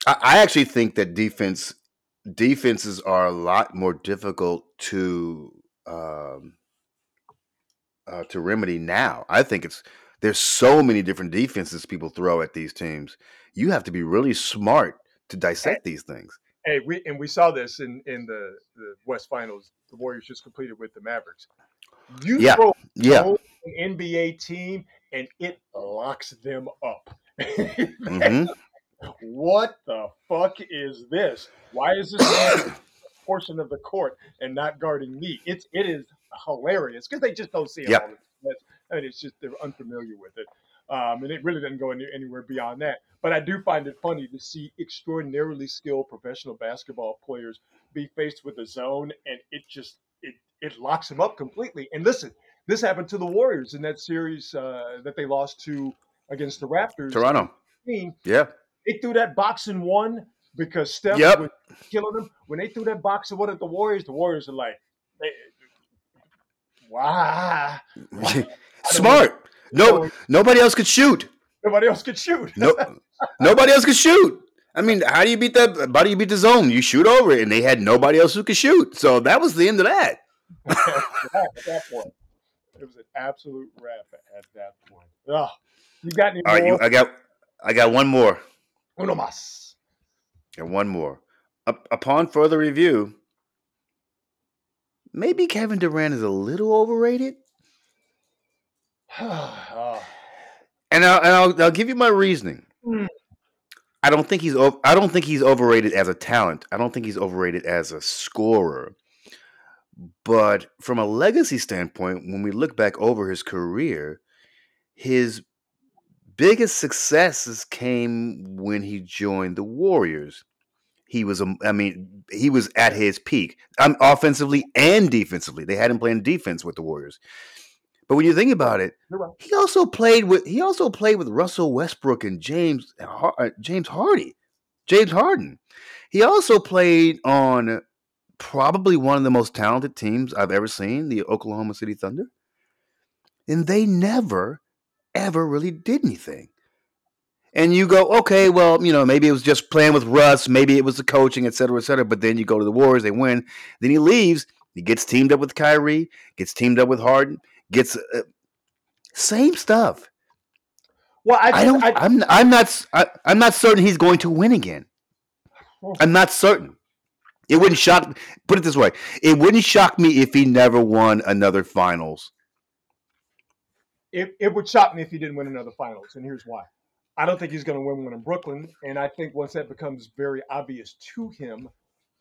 Speaker 1: I, I actually think that defense defenses are a lot more difficult to um, uh, to remedy now. I think it's there's so many different defenses people throw at these teams. You have to be really smart to dissect these things.
Speaker 2: hey we and we saw this in in the the West Finals. The Warriors just completed with the Mavericks. You
Speaker 1: Yeah.
Speaker 2: throw
Speaker 1: Yeah.
Speaker 2: an NBA team and it locks them up.
Speaker 1: hmm
Speaker 2: what the fuck is this? Why is this portion of the court and not guarding me? It's it is hilarious because they just don't see it.
Speaker 1: Yep.
Speaker 2: all the time. I mean, it's just they're unfamiliar with it, um, and it really doesn't go any, anywhere beyond that. But I do find it funny to see extraordinarily skilled professional basketball players be faced with a zone, and it just it it locks them up completely. And listen, this happened to the Warriors in that series uh, that they lost to against the Raptors.
Speaker 1: Toronto. Yeah.
Speaker 2: They threw that box and one because Steph
Speaker 1: Yep.
Speaker 2: was killing them. When they threw that box and one at the Warriors, the Warriors are like, they, wow.
Speaker 1: Smart. No, nobody else could shoot.
Speaker 2: Nobody else could shoot.
Speaker 1: No, nobody else could shoot. I mean, how do you beat that? How do you beat the zone? You shoot over it, and they had nobody else who could shoot. So that was the end of that.
Speaker 2: at that point. It was an absolute wrap at that point. Oh, You got any
Speaker 1: All right, you,
Speaker 2: more?
Speaker 1: I got, I got one more.
Speaker 2: Uno más.
Speaker 1: And one more. Up, upon further review, maybe Kevin Durant is a little overrated.
Speaker 2: Oh.
Speaker 1: And I'll, and I'll, I'll give you my reasoning.
Speaker 2: Hmm.
Speaker 1: I don't think he's o- I don't think he's overrated as a talent. I don't think he's overrated as a scorer. But from a legacy standpoint, when we look back over his career, his biggest successes came when he joined the Warriors. He was, a, I mean, he was at his peak, um, offensively and defensively. They had him playing defense with the Warriors. But when you think about it,
Speaker 2: right.
Speaker 1: he also played with he also played with Russell Westbrook and James uh, James Hardy, James Harden. He also played on probably one of the most talented teams I've ever seen, the Oklahoma City Thunder. And they never ever really did anything. And you go, okay, well, you know, maybe it was just playing with Russ, maybe it was the coaching, et cetera, et cetera. But then you go to the Warriors, they win. Then he leaves. He gets teamed up with Kyrie, gets teamed up with Harden, gets uh, same stuff.
Speaker 2: Well, I,
Speaker 1: I, don't.
Speaker 2: I,
Speaker 1: I, am I'm not. I, am not certain he's going to win again. I'm not certain. It wouldn't shock. Put it this way: it wouldn't shock me if he never won another finals.
Speaker 2: It, it would shock me if he didn't win another finals, and here's why. I don't think he's going to win one in Brooklyn, and I think once that becomes very obvious to him,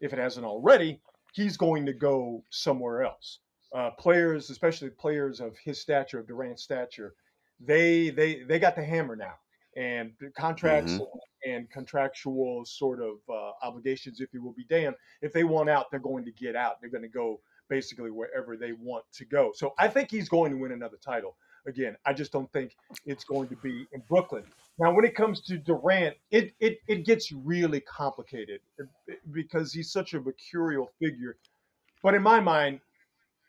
Speaker 2: if it hasn't already, he's going to go somewhere else. Uh, players, especially players of his stature, of Durant's stature, they they they got the hammer now, and contracts
Speaker 1: Mhm.
Speaker 2: and contractual sort of uh, obligations, if you will, be damned. If they want out, they're going to get out. They're going to go basically wherever they want to go. So I think he's going to win another title again. I just don't think it's going to be in Brooklyn. Now, when it comes to Durant, it it, it gets really complicated eh, because he's such a mercurial figure. But in my mind,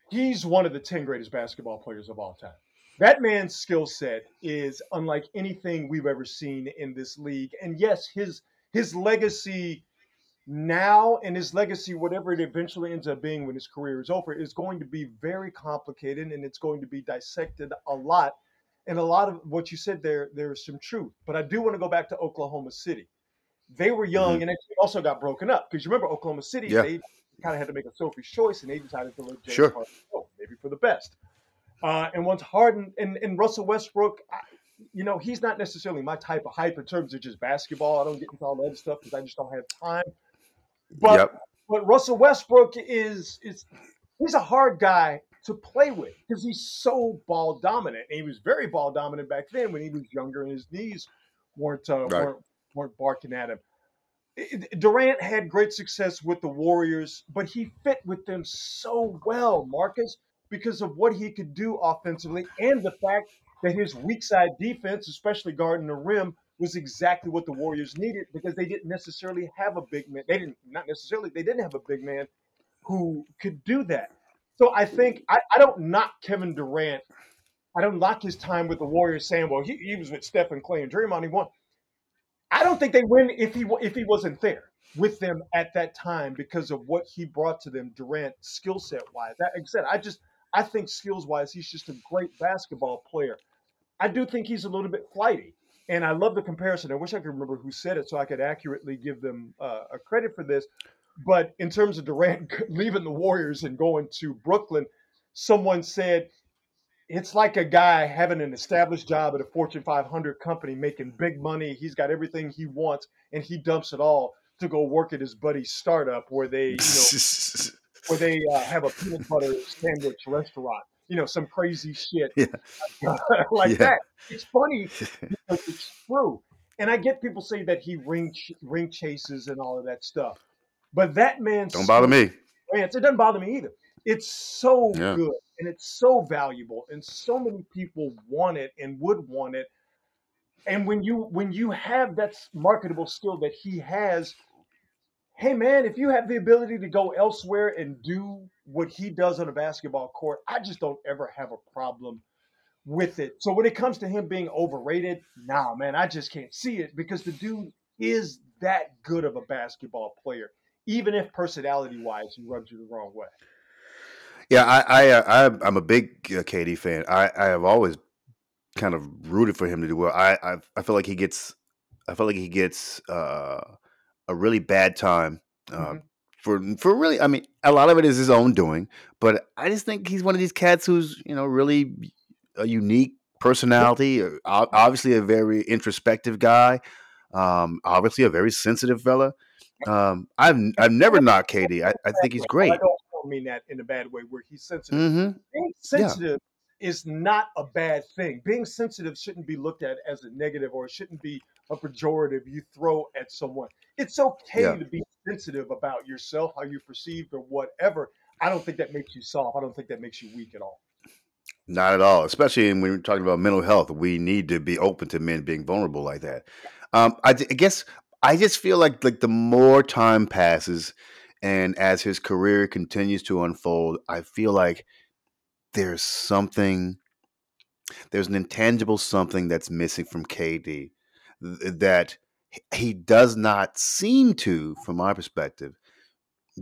Speaker 2: he's one of the 10 greatest basketball players of all time. That man's skill set is unlike anything we've ever seen in this league. And yes, his his legacy now and his legacy, whatever it eventually ends up being when his career is over, is going to be very complicated and it's going to be dissected a lot. And a lot of what you said there, there is some truth. But I do want to go back to Oklahoma City. They were young
Speaker 1: Mhm.
Speaker 2: and it also got broken up because you remember Oklahoma City,
Speaker 1: Yeah.
Speaker 2: they kind of had to make a Sophie's choice and they decided to let James
Speaker 1: Sure.
Speaker 2: Harden go, maybe for the best. Uh, and once Harden and, and Russell Westbrook, I, you know, he's not necessarily my type of hype in terms of just basketball. I don't get into all that stuff because I just don't have time. But
Speaker 1: yep.
Speaker 2: but Russell Westbrook is is he's a hard guy to play with because he's so ball dominant. And he was very ball dominant back then when he was younger and his knees weren't uh,
Speaker 1: Right.
Speaker 2: weren't weren't barking at him. Durant had great success with the Warriors, but he fit with them so well, Marcus, because of what he could do offensively and the fact that his weak side defense, especially guarding the rim, was exactly what the Warriors needed because they didn't necessarily have a big man. They didn't not necessarily they didn't have a big man who could do that. So I think I, I don't knock Kevin Durant. I don't knock his time with the Warriors saying, well, he, he was with Stephen Klay and Draymond. He won. I don't think they win if he if he wasn't there with them at that time because of what he brought to them, Durant skill set wise. That like said, I just I think skills wise, he's just a great basketball player. I do think he's a little bit flighty, and I love the comparison. I wish I could remember who said it so I could accurately give them uh, a credit for this. But in terms of Durant leaving the Warriors and going to Brooklyn, someone said it's like a guy having an established job at a Fortune 500 company, making big money. He's got everything he wants, and he dumps it all to go work at his buddy's startup where they, you know, where they uh, have a peanut butter sandwich restaurant. You know, some crazy shit
Speaker 1: Yeah.
Speaker 2: like
Speaker 1: Yeah.
Speaker 2: that. It's funny because it's true. And I get people say that he ring ch- ring chases and all of that stuff, but that man
Speaker 1: Don't bother me.
Speaker 2: It doesn't bother me either. It's so
Speaker 1: Yeah.
Speaker 2: good and it's so valuable, and so many people want it and would want it. And when you when you have that marketable skill that he has, hey man, if you have the ability to go elsewhere and do what he does on a basketball court, I just don't ever have a problem with it. So when it comes to him being overrated, nah, man, I just can't see it because the dude is that good of a basketball player, even if personality wise he rubs you the wrong way.
Speaker 1: Yeah, I, I, uh, I I'm a big uh, KD fan. I, I have always kind of rooted for him to do well. I, I, I feel like he gets, I feel like he gets uh, a really bad time uh,
Speaker 2: Mhm.
Speaker 1: For for really. I mean, a lot of it is his own doing, but I just think he's one of these cats who's you know really a unique personality. uh, Obviously, a very introspective guy. Um, obviously, a very sensitive fella. Um, I've I've never knocked KD. I, I think he's great.
Speaker 2: I don't mean that in a bad way where he's sensitive.
Speaker 1: hmm
Speaker 2: Being sensitive is not a bad thing. Being sensitive shouldn't be looked at as a negative or it shouldn't be a pejorative you throw at someone. It's okay
Speaker 1: Yeah.
Speaker 2: to be sensitive about yourself, how you're perceived, or whatever. I don't think that makes you soft. I don't think that makes you weak at all.
Speaker 1: Not at all, especially when we're talking about mental health. We need to be open to men being vulnerable like that. Um, I, I guess I just feel like like the more time passes, and as his career continues to unfold, I feel like there's something, there's an intangible something that's missing from KD that he does not seem to, from my perspective,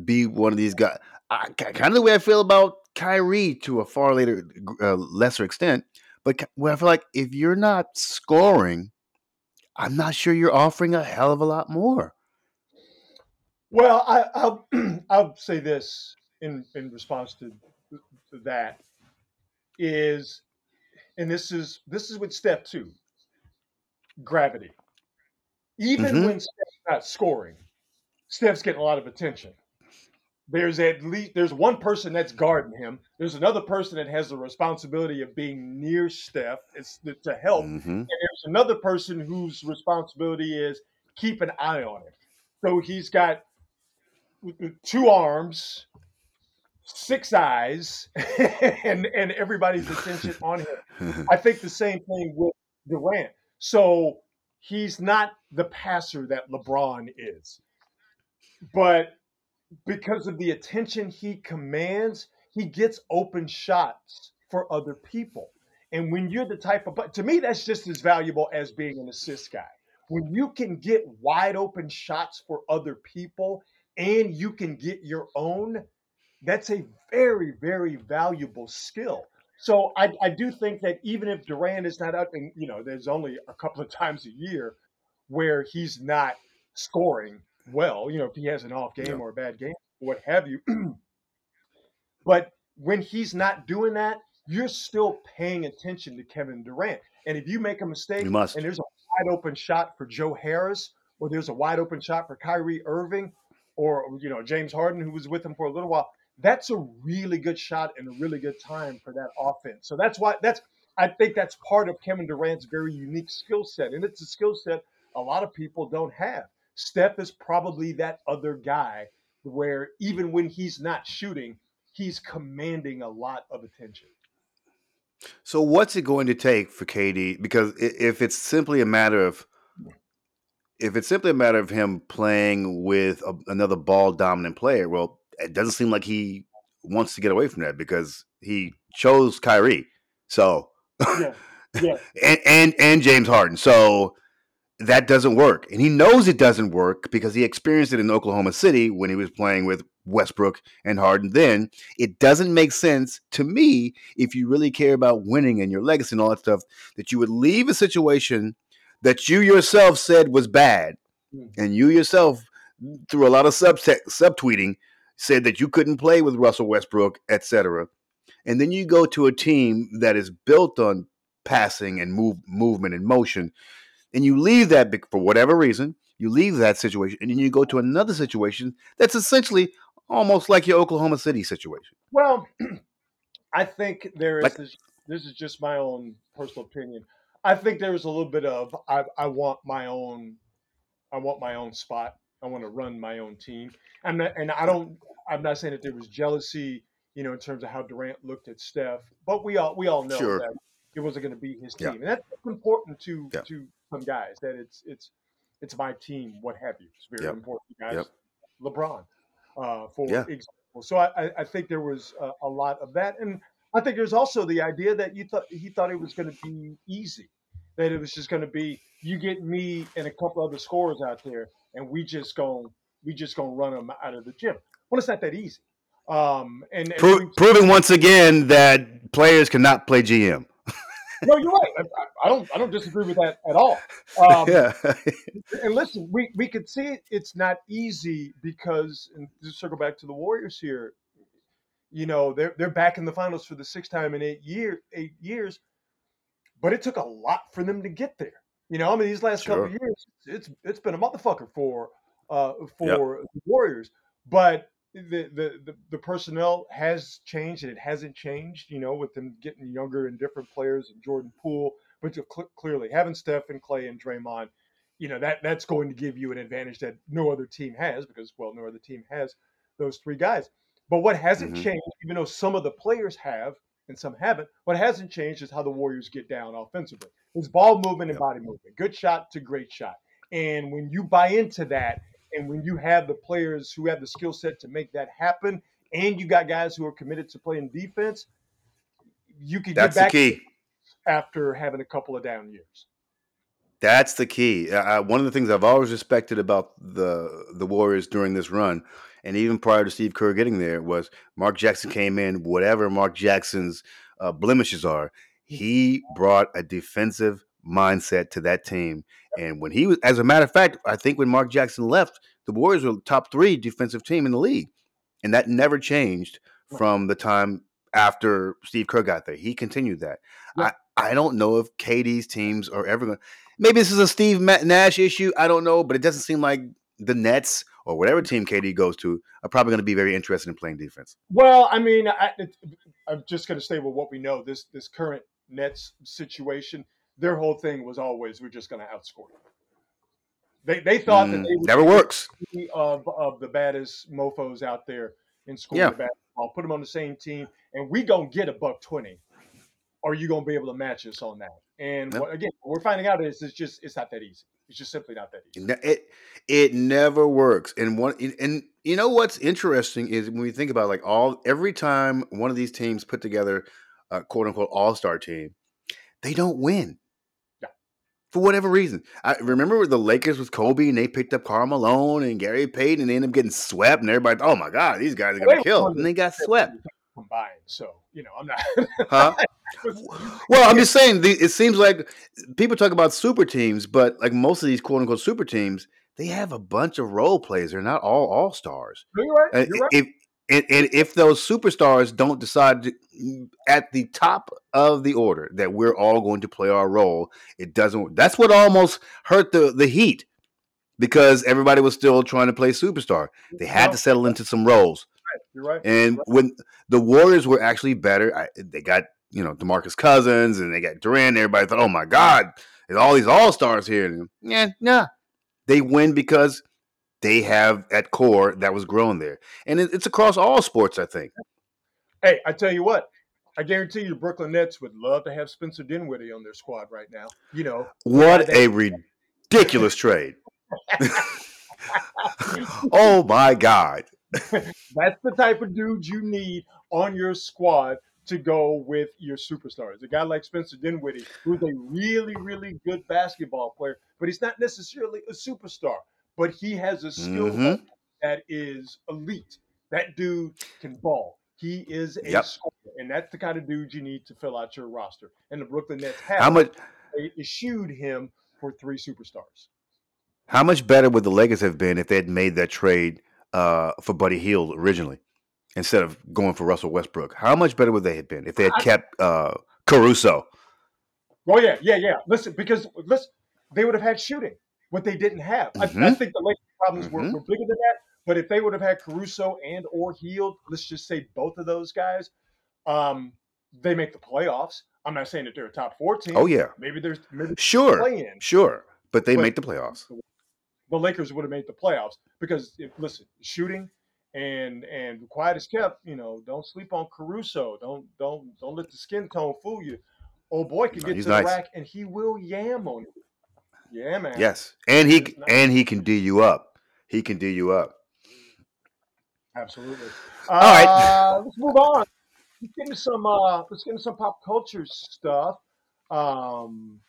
Speaker 1: be one of these guys. I, kind of the way I feel about Kyrie to a far later, uh, lesser extent. But I feel like if you're not scoring, I'm not sure you're offering a hell of a lot more.
Speaker 2: Well, I, will I'll say this in in response to, to that is, and this is this is with Steph two, gravity. Even mm-hmm. when Steph's not scoring, Steph's getting a lot of attention there's at least there's one person that's guarding him. There's another person that has the responsibility of being near Steph to help, mm-hmm. and there's another person whose responsibility is keep an eye on him. So he's got two arms, six eyes, and and everybody's attention on him. I think the same thing with Durant. So he's not the passer that LeBron is, but because of the attention he commands, he gets open shots for other people. And when you're the type of, but to me, that's just as valuable as being an assist guy. When you can get wide open shots for other people and you can get your own, that's a very, very valuable skill. So I, I do think that even if Durant is not up, and you know, there's only a couple of times a year where he's not scoring, well, you know, if he has an off game yeah. or a bad game, what have you. but when he's not doing that, you're still paying attention to Kevin Durant. And if you make a mistake and there's a wide open shot for Joe Harris, or there's a wide open shot for Kyrie Irving, or you know, James Harden, who was with him for a little while, that's a really good shot and a really good time for that offense. So that's why that's I think that's part of Kevin Durant's very unique skill set. And it's a skill set a lot of people don't have. Steph is probably that other guy where even when he's not shooting, he's commanding a lot of attention.
Speaker 1: So, what's it going to take for KD? Because if it's simply a matter of if it's simply a matter of him playing with a, another ball dominant player, well, it doesn't seem like he wants to get away from that because he chose Kyrie. So, yeah, yeah. and, and and James Harden. So that doesn't work. And he knows it doesn't work because he experienced it in Oklahoma City when he was playing with Westbrook and Harden. Then it doesn't make sense to me if you really care about winning and your legacy and all that stuff that you would leave a situation that you yourself said was bad. Hmm. And you yourself, through a lot of sub subtweeting, said that you couldn't play with Russell Westbrook, etc. And then you go to a team that is built on passing and move movement and motion and you leave that for whatever reason, you leave that situation, and then you go to another situation that's essentially almost like your Oklahoma City situation.
Speaker 2: Well, I think there is. Like, this, this is just my own personal opinion. I think there is a little bit of I, I want my own, I want my own spot. I want to run my own team. I'm not, and I don't. I'm not saying that there was jealousy, you know, in terms of how Durant looked at Steph, but we all we all know sure. that it wasn't going to be his team, yeah. and that's important to yeah. to some guys that it's it's it's my team, what have you. It's very yep. important, guys. Yep. LeBron, uh, for yeah. example. So I, I think there was a, a, lot of that, and I think there's also the idea that you thought he thought it was going to be easy, that it was just going to be you get me and a couple other scorers out there, and we just go we just gonna run them out of the gym. Well, it's not that easy. Um, and, and
Speaker 1: Pro- proving once again that players cannot play GM
Speaker 2: no, you're right. I, I, don't. I don't disagree with that at all. Um, yeah. and listen, we we could see it, it's not easy because, and to circle back to the Warriors here, you know, they're they're back in the finals for the sixth time in eight year eight years, but it took a lot for them to get there. You know, I mean, these last sure. couple of years, it's it's been a motherfucker for uh for yep. the Warriors, but the, the, the, personnel has changed and it hasn't changed, you know, with them getting younger and different players and Jordan Poole, but cl- clearly having Steph and Klay and Draymond, you know, that that's going to give you an advantage that no other team has because, well, no other team has those three guys. But what hasn't mm-hmm. changed, even though some of the players have, and some haven't. What hasn't changed is how the Warriors get down offensively. It's ball movement and body movement, good shot to great shot. And when you buy into that, and when you have the players who have the skill set to make that happen, and you got guys who are committed to playing defense, you can
Speaker 1: That's
Speaker 2: get back
Speaker 1: the key.
Speaker 2: after having a couple of down years.
Speaker 1: That's the key. Uh, one of the things I've always respected about the the Warriors during this run, and even prior to Steve Kerr getting there, was Mark Jackson came in. Whatever Mark Jackson's uh, blemishes are, he brought a defensive mindset to that team. And when he was, as a matter of fact, I think when Mark Jackson left, the Warriors were the top three defensive team in the league, and that never changed from the time after Steve Kerr got there. He continued that.
Speaker 2: Yeah.
Speaker 1: I I don't know if KD's teams are ever going. to Maybe this is a Steve Nash issue. I don't know, but it doesn't seem like the Nets or whatever team KD goes to are probably going to be very interested in playing defense.
Speaker 2: Well, I mean, I, I'm just going to stay with what we know. This this current Nets situation, their whole thing was always we're just going to outscore them. They they thought that
Speaker 1: Mm,
Speaker 2: they
Speaker 1: never works.
Speaker 2: of of the baddest mofo's out there in school
Speaker 1: Yeah.
Speaker 2: basketball. Put them on the same team, and we gonna get a buck twenty. Are you gonna be able to match us on that? And what, again, what we're finding out is it's just it's not that easy. It's just simply not that easy.
Speaker 1: It it, never works. And one and, and you know what's interesting is when we think about like all every time one of these teams put together a quote unquote all star team, they don't win.
Speaker 2: Yeah.
Speaker 1: For whatever reason. I remember the Lakers with Kobe and they picked up Karl Malone and Gary Payton and they ended up getting swept and everybody oh my God, these guys are gonna kill. And they got swept.
Speaker 2: Combined. So you know, I'm not.
Speaker 1: Huh? Well, I'm just saying. The, it seems like people talk about super teams, but like most of these quote unquote super teams, they have a bunch of role players. They're not all all stars.
Speaker 2: You're right. You're right.
Speaker 1: If and, and if those superstars don't decide to, at the top of the order that we're all going to play our role, it doesn't. That's what almost hurt the the Heat because everybody was still trying to play superstar. They had to settle into some roles.
Speaker 2: You're right.
Speaker 1: And when the Warriors were actually better, I, they got you know DeMarcus Cousins and they got Durant. Everybody thought, "Oh my God, there's all these All Stars here." And, yeah, nah, they win because they have at core that was grown there, and it, it's across all sports. I think.
Speaker 2: Hey, I tell you what. I guarantee you, Brooklyn Nets would love to have Spencer Dinwiddie on their squad right now. You know,
Speaker 1: What a ridiculous trade! oh my God!
Speaker 2: That's the type of dude you need on your squad to go with your superstars. A guy like Spencer Dinwiddie, who's a really, really good basketball player, but he's not necessarily a superstar. But he has a skill
Speaker 1: Mhm.
Speaker 2: that is elite. That dude can ball. He is a
Speaker 1: Yep.
Speaker 2: scorer, and that's the kind of dude you need to fill out your roster. And the Brooklyn Nets have
Speaker 1: How much?
Speaker 2: they eschewed him for three superstars.
Speaker 1: How much better would the Lakers have been if they had made that trade uh, for Buddy Hield originally instead of going for Russell Westbrook? How much better would they have been if they had
Speaker 2: I-
Speaker 1: kept uh, Caruso?
Speaker 2: Oh yeah, yeah, yeah. Listen, because listen, they would have had shooting, what they didn't have. I, I
Speaker 1: Mhm.
Speaker 2: think the Lakers' problems were,
Speaker 1: Mhm.
Speaker 2: were bigger than that. But if they would have had Caruso and or Hield, let's just say both of those guys, um, they make the playoffs. I'm not saying that they're a top four team.
Speaker 1: Oh yeah,
Speaker 2: maybe there's maybe
Speaker 1: sure, sure, but they
Speaker 2: But-
Speaker 1: make the playoffs.
Speaker 2: The Lakers would have made the playoffs because if, listen, shooting and and quiet as kept. You know, don't sleep on Caruso. Don't don't don't let the skin tone fool you. Old boy can get
Speaker 1: he's
Speaker 2: to the
Speaker 1: nice.
Speaker 2: rack and he will yam on you. Yeah, man.
Speaker 1: Yes, and he
Speaker 2: nice.
Speaker 1: and he can do you up. He can do you up.
Speaker 2: Absolutely.
Speaker 1: All right.
Speaker 2: Uh, let's move on. Let's get into some. Uh, let's get into some pop culture stuff. Um,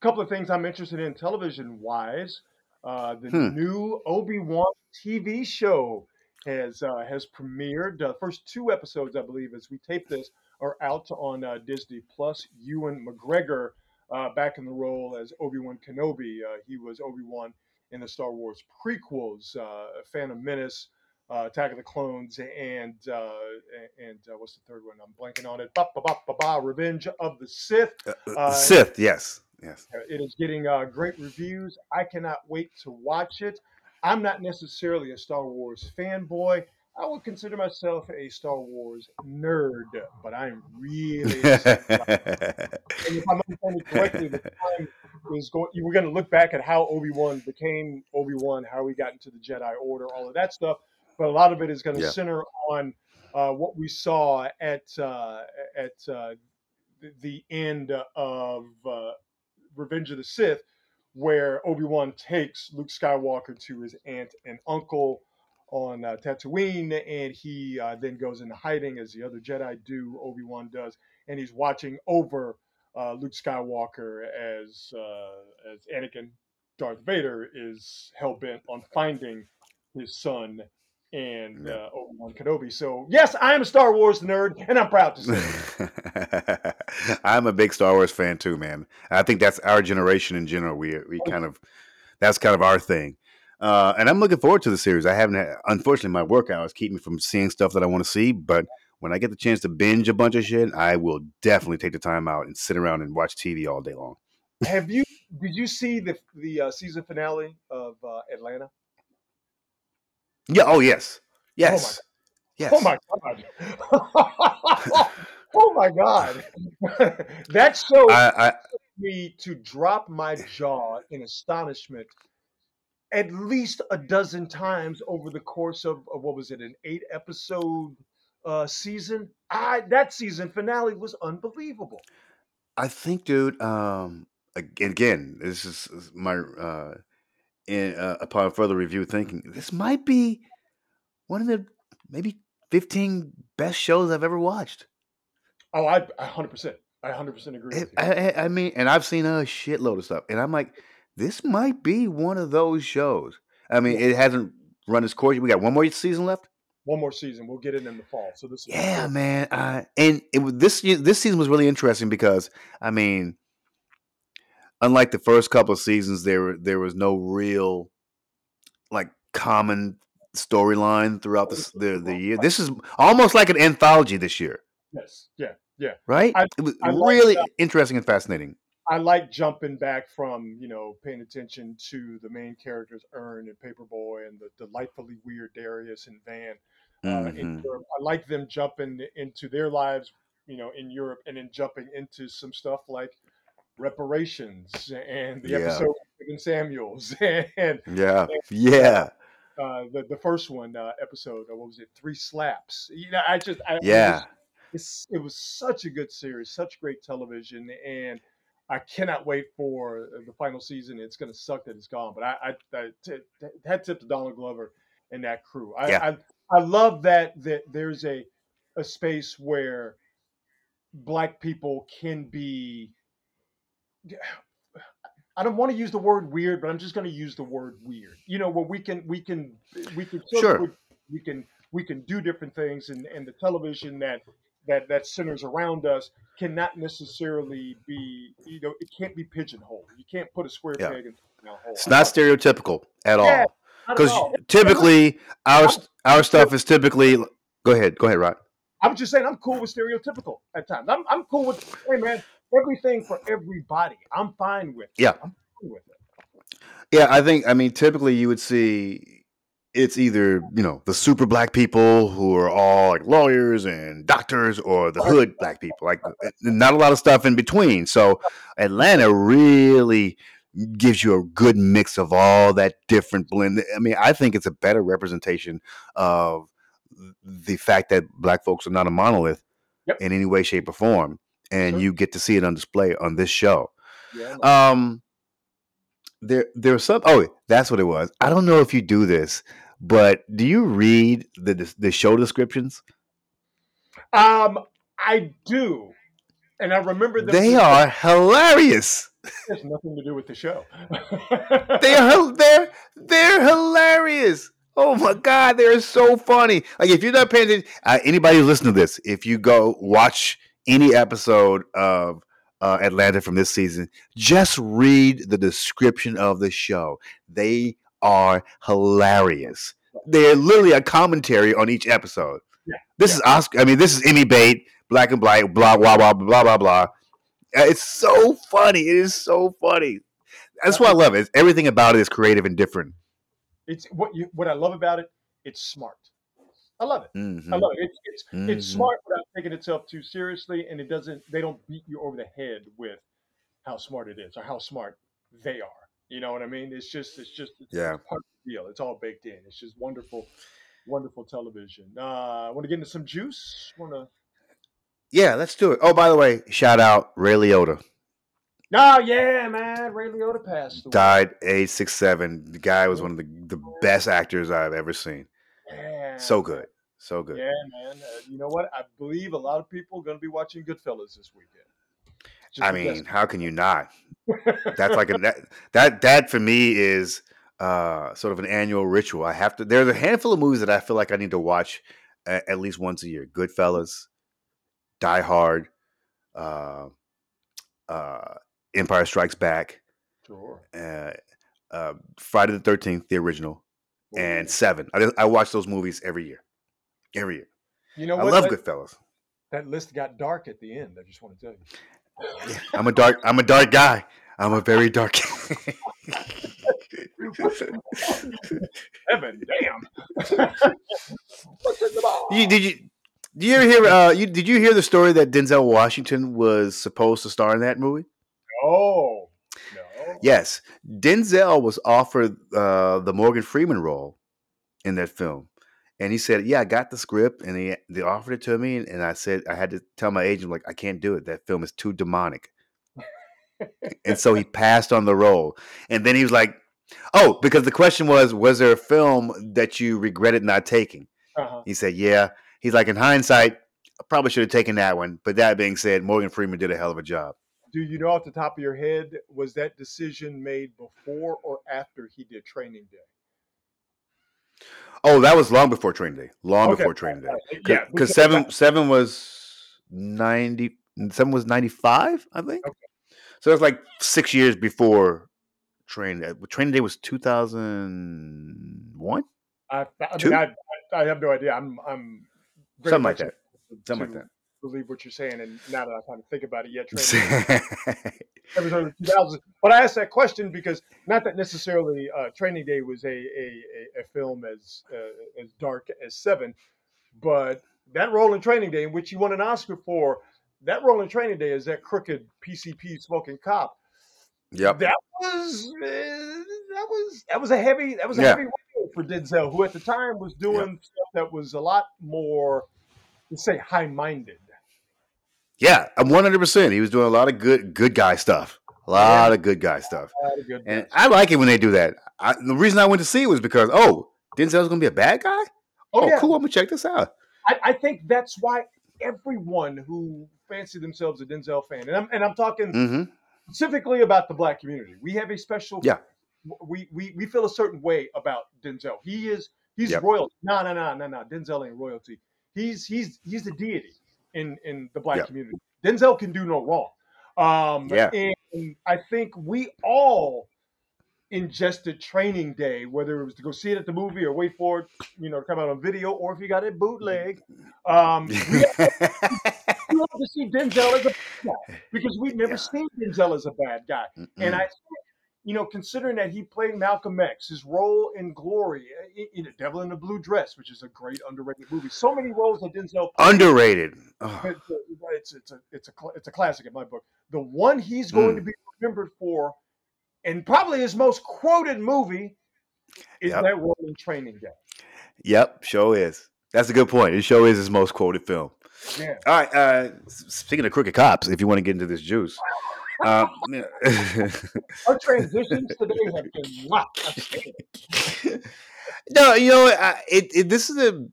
Speaker 2: a couple of things I'm interested in television wise. Uh, the
Speaker 1: Hmm.
Speaker 2: new Obi Wan TV show has uh, has premiered. The first two episodes, I believe, as we tape this, are out on uh, Disney Plus. Ewan McGregor uh, back in the role as Obi Wan Kenobi. Uh, he was Obi Wan in the Star Wars prequels, uh, Phantom Menace, uh, Attack of the Clones, and uh, and uh, what's the third one? I'm blanking on it. Ba, ba, ba, ba, ba, Revenge of the Sith.
Speaker 1: Sith, yes, yes.
Speaker 2: Uh, It is getting uh, great reviews. I cannot wait to watch it. I'm not necessarily a Star Wars fanboy. I would consider myself a Star Wars nerd, but I'm really excited. And if I'm understanding correctly, the time is going. You were going to look back at how Obi Wan became Obi Wan, how he got into the Jedi Order, all of that stuff. But a lot of it is going to
Speaker 1: Yeah.
Speaker 2: center on uh, what we saw at uh, at uh, the end of uh, Revenge of the Sith, where Obi Wan takes Luke Skywalker to his aunt and uncle on uh, Tatooine, and he uh, then goes into hiding as the other Jedi do. Obi Wan does, and he's watching over uh, Luke Skywalker as uh, as Anakin Darth Vader is hell bent on finding his son and uh, Obi Wan Kenobi. So yes, I am a Star Wars nerd, and I'm proud to
Speaker 1: say. I'm a big Star Wars fan too, man. I think that's our generation in general. We we oh. kind of that's kind of our thing. Uh, and I'm looking forward to the series. I haven't, had, unfortunately, my work hours keep me from seeing stuff that I want to see. But when I get the chance to binge a bunch of shit, I will definitely take the time out and sit around and watch TV all day long.
Speaker 2: Have you? Did you see the the uh, season finale of uh, Atlanta?
Speaker 1: Yeah. Oh yes. Yes.
Speaker 2: Oh my, yes. Oh my god. oh my god. that show I, I, me to drop my jaw in astonishment at least a dozen times over the course of, of what was it, an eight episode uh, season. I that season finale was unbelievable.
Speaker 1: I think, dude. Um, again, this is my uh, in, uh, upon further review thinking this might be one of the maybe 15 best shows I've ever watched.
Speaker 2: Oh, I 100%. I 100% agree. It,
Speaker 1: I, I, mean, and I've seen a shitload of stuff, and I'm like, this might be one of those shows. I mean, yeah. it hasn't run its course. We got one more season left.
Speaker 2: One more season. We'll get it in the fall. So this.
Speaker 1: yeah, man. Uh, and it, this this season was really interesting because I mean, unlike the first couple of seasons, there there was no real like common storyline throughout the, the the year. This is almost like an anthology this year.
Speaker 2: Yes. Yeah. Yeah.
Speaker 1: Right. I, it was I really like interesting and fascinating.
Speaker 2: I like jumping back from you know paying attention to the main characters, Earn and Paper Boi, and the delightfully weird Darius and Van. Uh, mm-hmm. I like them jumping into their lives, you know, in Europe, and then jumping into some stuff like reparations and the yeah. episode of Samuels and
Speaker 1: yeah, and, yeah.
Speaker 2: Uh, the the first one uh, episode, what was it? Three slaps. You know, I just I,
Speaker 1: yeah.
Speaker 2: It was, it was such a good series, such great television, and I cannot wait for uh, the final season. It's going to suck that it's gone, but I, I, I t- t- had tip to Donald Glover and that crew. I, yeah. I, I love that that there's a a space where black people can be. I don't want to use the word weird, but I'm just going to use the word weird. You know, where we can we can we can
Speaker 1: sure.
Speaker 2: we can we can do different things, and and the television that that that centers around us cannot necessarily be you know it can't be pigeonholed. You can't put a square yeah. peg in a hole.
Speaker 1: It's not stereotypical at yeah, all. Because typically our our stuff is typically. Go ahead, go ahead, Rod.
Speaker 2: I'm just saying I'm cool with stereotypical at times. I'm I'm cool with hey man everything for everybody. I'm fine with. It.
Speaker 1: Yeah.
Speaker 2: I'm fine with it.
Speaker 1: Yeah, I think I mean typically you would see it's either you know the super black people who are all like lawyers and doctors or the hood black people like not a lot of stuff in between. So atlanta really gives you a good mix of all that different blend. I mean i think it's a better representation of the fact that black folks are not a monolith
Speaker 2: yep.
Speaker 1: in any way shape or form and sure. you get to see it on display on this show.
Speaker 2: Yeah,
Speaker 1: um there there's some oh that's what it was. I don't know if you do this but do you read the the show descriptions?
Speaker 2: Um, I do, and I remember
Speaker 1: them they are hilarious.
Speaker 2: There's nothing to do with the show.
Speaker 1: they are they're they're hilarious. Oh my god, they're so funny. Like if you're not paying attention, uh, anybody who's listening to this, if you go watch any episode of uh, Atlanta from this season, just read the description of the show. They are hilarious. They're literally a commentary on each episode.
Speaker 2: Yeah.
Speaker 1: This
Speaker 2: yeah.
Speaker 1: is Oscar. I mean, this is Emmy bait, black and black, blah blah blah blah blah blah. Uh, it's so funny. It is so funny. That's what I love. It. Everything about it is creative and different.
Speaker 2: It's what you what I love about it. It's smart. I love it.
Speaker 1: Mm-hmm.
Speaker 2: I love it. It's it's, mm-hmm. it's smart without taking itself too seriously, and it doesn't. They don't beat you over the head with how smart it is or how smart they are. You know what I mean? It's just, it's just, it's,
Speaker 1: yeah.
Speaker 2: Part of the deal. It's all baked in. It's just wonderful. wonderful television. Uh, want to get into some juice? Want to?
Speaker 1: Yeah, let's do it. Oh, by the way, shout out Ray Liotta.
Speaker 2: Oh yeah, man. Ray Liotta passed away.
Speaker 1: Died age six seven. The guy was one of the, the best actors I've ever seen.
Speaker 2: Yeah,
Speaker 1: So good. So good.
Speaker 2: Yeah, man. Uh, you know what? I believe a lot of people are going to be watching Goodfellas this weekend. Just
Speaker 1: I mean, how can you not? That's like a that that that for me is uh sort of an annual ritual. I have to there's a handful of movies that I feel like I need to watch at, at least once a year. Goodfellas, Die Hard, uh uh Empire Strikes Back,
Speaker 2: sure.
Speaker 1: uh, uh Friday the 13th, the original,
Speaker 2: Oh,
Speaker 1: and
Speaker 2: yeah.
Speaker 1: 7. I I watch those movies every year. Every year.
Speaker 2: you know
Speaker 1: I
Speaker 2: what?
Speaker 1: love
Speaker 2: that,
Speaker 1: Goodfellas.
Speaker 2: that list got dark at the end. I just want to tell you.
Speaker 1: I'm a dark I'm a dark guy. I'm a very dark
Speaker 2: Heaven, damn. The?
Speaker 1: You, did you? Did you ever hear? Uh, you, did you hear the story that Denzel Washington was supposed to star in that movie?
Speaker 2: Oh no.
Speaker 1: Yes, Denzel was offered uh, the Morgan Freeman role in that film, and he said, "Yeah, I got the script, and he, they offered it to me, and I said I had to tell my agent like I can't do it. That film is too demonic." and so he passed on the role, and then he was like, "Oh, because the question was, was there a film that you regretted not taking?"
Speaker 2: Uh-huh.
Speaker 1: He said, "Yeah." He's like, in hindsight, I probably should have taken that one. But that being said, Morgan Freeman did a hell of a job.
Speaker 2: Do you know off the top of your head was that decision made before or after he did Training Day?
Speaker 1: Oh, that was long before Training Day. Long
Speaker 2: Okay.
Speaker 1: before Training Day.
Speaker 2: Yeah,
Speaker 1: because seven seven was ninety. Seven was ninety five, I think.
Speaker 2: Okay.
Speaker 1: So it's like six years before Training Day. Training Day was two thousand one,
Speaker 2: I, I, mean, I, I have no idea. I'm, I'm
Speaker 1: something like that. Something like
Speaker 2: Believe what you're saying, and now that I kind of think about it, yeah, Training Day
Speaker 1: that.
Speaker 2: was early 2000s. But I asked that question because not that necessarily uh, Training Day was a a, a, film as uh, as dark as Seven, but that role in Training Day, in which he won an Oscar for, that role in Training Day is that crooked PCP smoking cop.
Speaker 1: yep.
Speaker 2: That was uh, that was that was a heavy that was a
Speaker 1: Yeah.
Speaker 2: heavy role for Denzel, who at the time was doing stuff that was a lot more, let's say, high minded.
Speaker 1: Yeah, I'm one hundred percent. He was doing a lot of good good guy stuff. A lot of good guy stuff. And I like it when they do that. I, the reason I went to see it was because oh, Denzel's gonna be a bad guy.
Speaker 2: oh,
Speaker 1: Oh,
Speaker 2: yeah,
Speaker 1: cool. I'm gonna check this out.
Speaker 2: I, I think that's why everyone who fancy themselves a Denzel fan, and I'm and I'm talking
Speaker 1: hmm
Speaker 2: specifically about the black community. We have a special.
Speaker 1: Yeah.
Speaker 2: We we we feel a certain way about Denzel. He is he's
Speaker 1: Yep.
Speaker 2: royalty. No no no no no. Denzel ain't royalty. He's he's he's the deity in in the black
Speaker 1: Yep.
Speaker 2: community. Denzel can do no wrong. Um,
Speaker 1: Yeah.
Speaker 2: And I think we all ingested Training Day, whether it was to go see it at the movie or wait for it, you know, to come out on video, or if you got it bootleg. Um, we we wanted to see Denzel as a bad guy because we've never
Speaker 1: Yeah.
Speaker 2: seen Denzel as a bad guy. And I think, you know, considering that he played Malcolm X, his role in Glory, uh, in, in The Devil in the Blue Dress, which is a great underrated movie. So many roles that Denzel played.
Speaker 1: underrated. Oh,
Speaker 2: It's a, it's, it's a it's a it's a classic in my book. The one he's going
Speaker 1: Mm.
Speaker 2: to be remembered for, and probably his most quoted movie, is
Speaker 1: Yep.
Speaker 2: that role in Training Day.
Speaker 1: yep, show is. That's a good point. It show is his most quoted film.
Speaker 2: Yeah.
Speaker 1: All right. Uh, speaking of crooked cops, if you want to get into this juice, um,
Speaker 2: Our transitions today have been outstanding.
Speaker 1: no, you know, I, it, it. This is a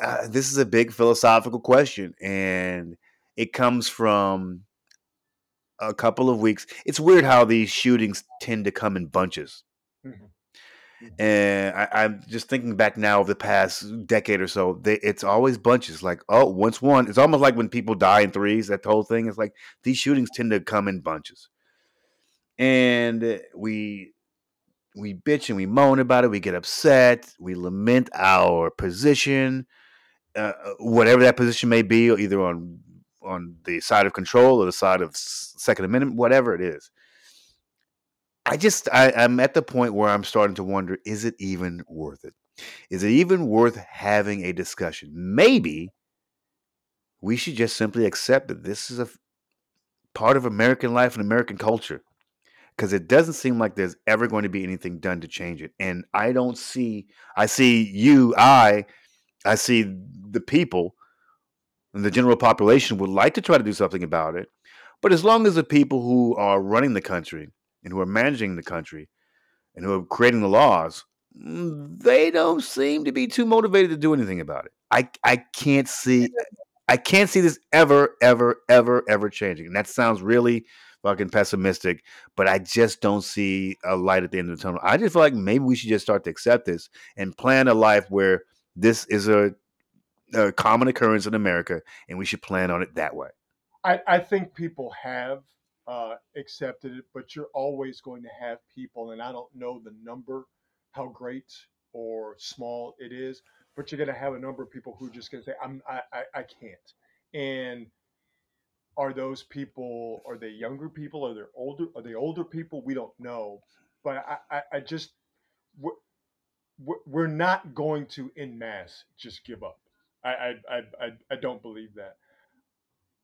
Speaker 1: uh, this is a big philosophical question, and it comes from a couple of weeks. It's weird how these shootings tend to come in bunches.
Speaker 2: Mhm.
Speaker 1: And I, I'm just thinking back now of the past decade or so. They, it's always bunches. Like, oh, once one. It's almost like when people die in threes. That whole thing. It's like these shootings tend to come in bunches, and we we bitch and we moan about it. We get upset. We lament our position, uh, whatever that position may be, either on on the side of control or the side of Second Amendment, whatever it is. I just I, I'm at the point where I'm starting to wonder: Is it even worth it? Is it even worth having a discussion? Maybe we should just simply accept that this is a part of American life and American culture because it doesn't seem like there's ever going to be anything done to change it. And I don't see, I see you, I, I see the people and the general population would like to try to do something about it. But as long as the people who are running the country and who are managing the country and who are creating the laws, they don't seem to be too motivated to do anything about it. I I can't see I can't see this ever ever ever ever changing. And that sounds really fucking pessimistic, but I just don't see a light at the end of the tunnel. I just feel like maybe we should just start to accept this and plan a life where this is a, a common occurrence in America, and we should plan on it that way.
Speaker 2: I, I think people have uh, accepted it, but you're always going to have people, and I don't know the number, how great or small it is, but you're going to have a number of people who are just going to say, "I'm I, I, I can't," and are those people are they younger people? Are they older are they older people? We don't know but i i, I just we're, we're not going to in mass just give up. I, I i i i don't believe that.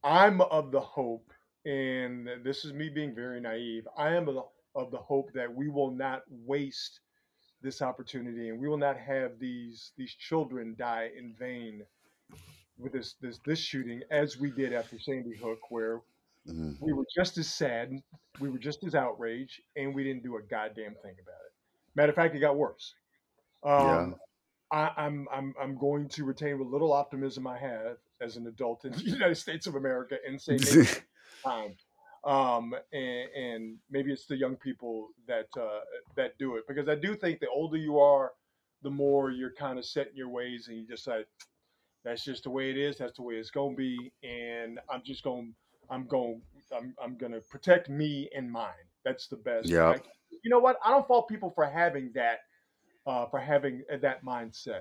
Speaker 2: I'm of the hope and this is me being very naive i am of the, of the hope that we will not waste this opportunity and we will not have these these children die in vain with this this this shooting as we did after sandy hook where
Speaker 1: Mhm.
Speaker 2: we were just as sad, we were just as outraged, and we didn't do a goddamn thing about it. Matter of fact, it got worse.
Speaker 1: Yeah.
Speaker 2: Um, I, I'm I'm I'm going to retain what little optimism I have as an adult in the United States of America and say time. Um, and, and maybe it's the young people that uh, that do it because I do think the older you are, the more you're kind of set in your ways and you decide that's just the way it is. That's the way it's gonna be, and I'm just gonna I'm going I'm I'm gonna protect me and mine. That's the best.
Speaker 1: yeah.
Speaker 2: You know what? I don't fault people for having that uh, for having that mindset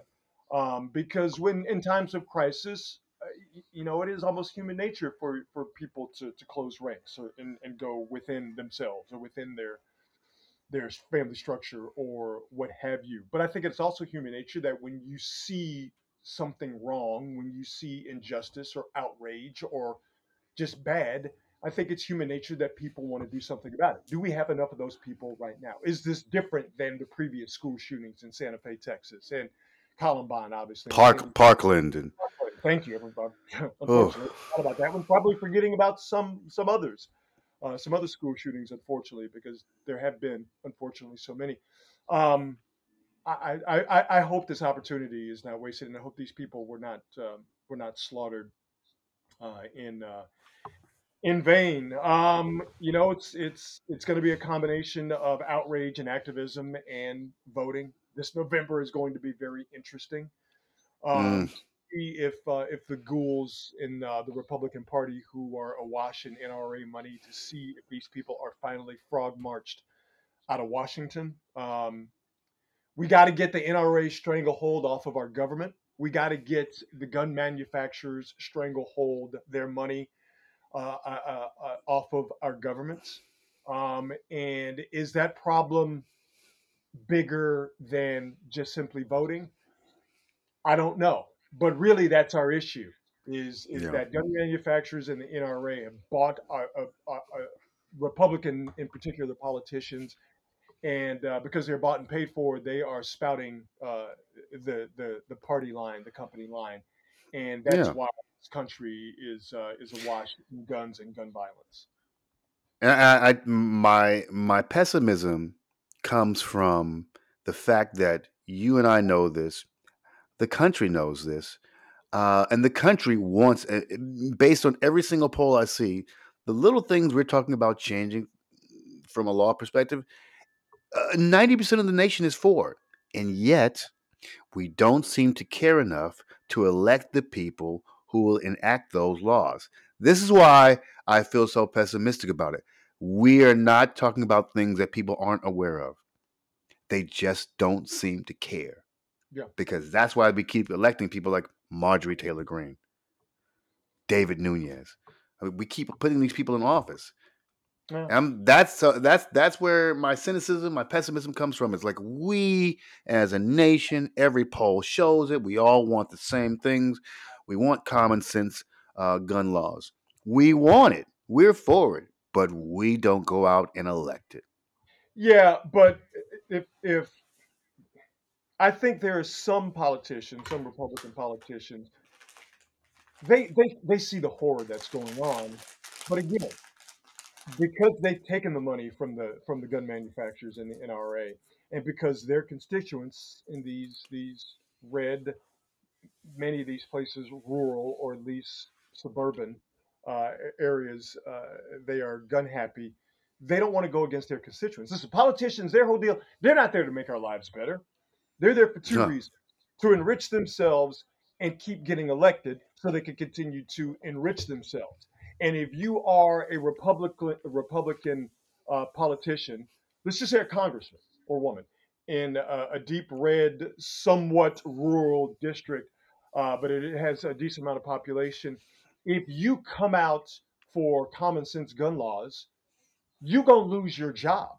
Speaker 2: um, because when in times of crisis. Uh, you know, it is almost human nature for, for people to, to close ranks or, and, and go within themselves or within their their family structure or what have you. But I think it's also human nature that when you see something wrong, when you see injustice or outrage or just bad, I think it's human nature that people want to do something about it. Do we have enough of those people right now? Is this different than the previous school shootings in Santa Fe, Texas, and Columbine, obviously?
Speaker 1: Park Parkland and?
Speaker 2: Thank you, everybody. Unfortunately, about that one. Probably forgetting about some some others uh, some other school shootings, unfortunately, because there have been, unfortunately, so many. Um, I, I, I, I hope this opportunity is not wasted, and I hope these people were not um, were not slaughtered uh, in uh, in vain. Um, you know, it's it's it's going to be a combination of outrage and activism and voting. This November is going to be very interesting.
Speaker 1: mm,
Speaker 2: Um, see if uh, if the ghouls in uh, the Republican Party who are awash in NRA money to see if these people are finally frog marched out of Washington. Um, we got to get the NRA stranglehold off of our government. We got to get the gun manufacturers stranglehold their money uh, uh, uh, uh, off of our governments. Um, and is that problem bigger than just simply voting? I don't know, but really, that's our issue. Is is
Speaker 1: yeah.
Speaker 2: that gun manufacturers and the NRA have bought our, uh, uh, uh, Republican, in particular, the politicians, and uh, because they're bought and paid for, they are spouting uh, the the the party line, the company line, and that's
Speaker 1: Yeah.
Speaker 2: why this country is uh, is awash in guns and gun violence.
Speaker 1: And I, I my my pessimism comes from the fact that you and I know this, the country knows this, uh, and the country wants, uh, based on every single poll I see, the little things we're talking about changing from a law perspective, uh, ninety percent of the nation is for, and yet we don't seem to care enough to elect the people who will enact those laws. This is why I feel so pessimistic about it. We are not talking about things that people aren't aware of. They just don't seem to care.
Speaker 2: Yeah.
Speaker 1: Because that's why we keep electing people like Marjorie Taylor Greene, Devin Nunes. I mean, we keep putting these people in office.
Speaker 2: Yeah.
Speaker 1: That's uh, that's that's where my cynicism, my pessimism comes from. It's like we, as a nation, every poll shows it. We all want the same things. We want common sense uh, gun laws. We want it. We're for it, but we don't go out and elect it.
Speaker 2: Yeah, but if if I think there are some politicians, some Republican politicians, they they they see the horror that's going on, but again, because they've taken the money from the from the gun manufacturers and the NRA, and because their constituents in these these red, many of these places rural or at least suburban uh, areas, uh, they are gun happy. They don't want to go against their constituents. Listen, politicians, their whole deal, they're not there to make our lives better. They're there for two
Speaker 1: Huh.
Speaker 2: reasons to enrich themselves and keep getting elected so they can continue to enrich themselves. And if you are a Republican, a Republican uh, politician, let's just say a congressman or woman in a, a deep red, somewhat rural district, uh, but it has a decent amount of population. If you come out for common sense gun laws, you're going to lose your job.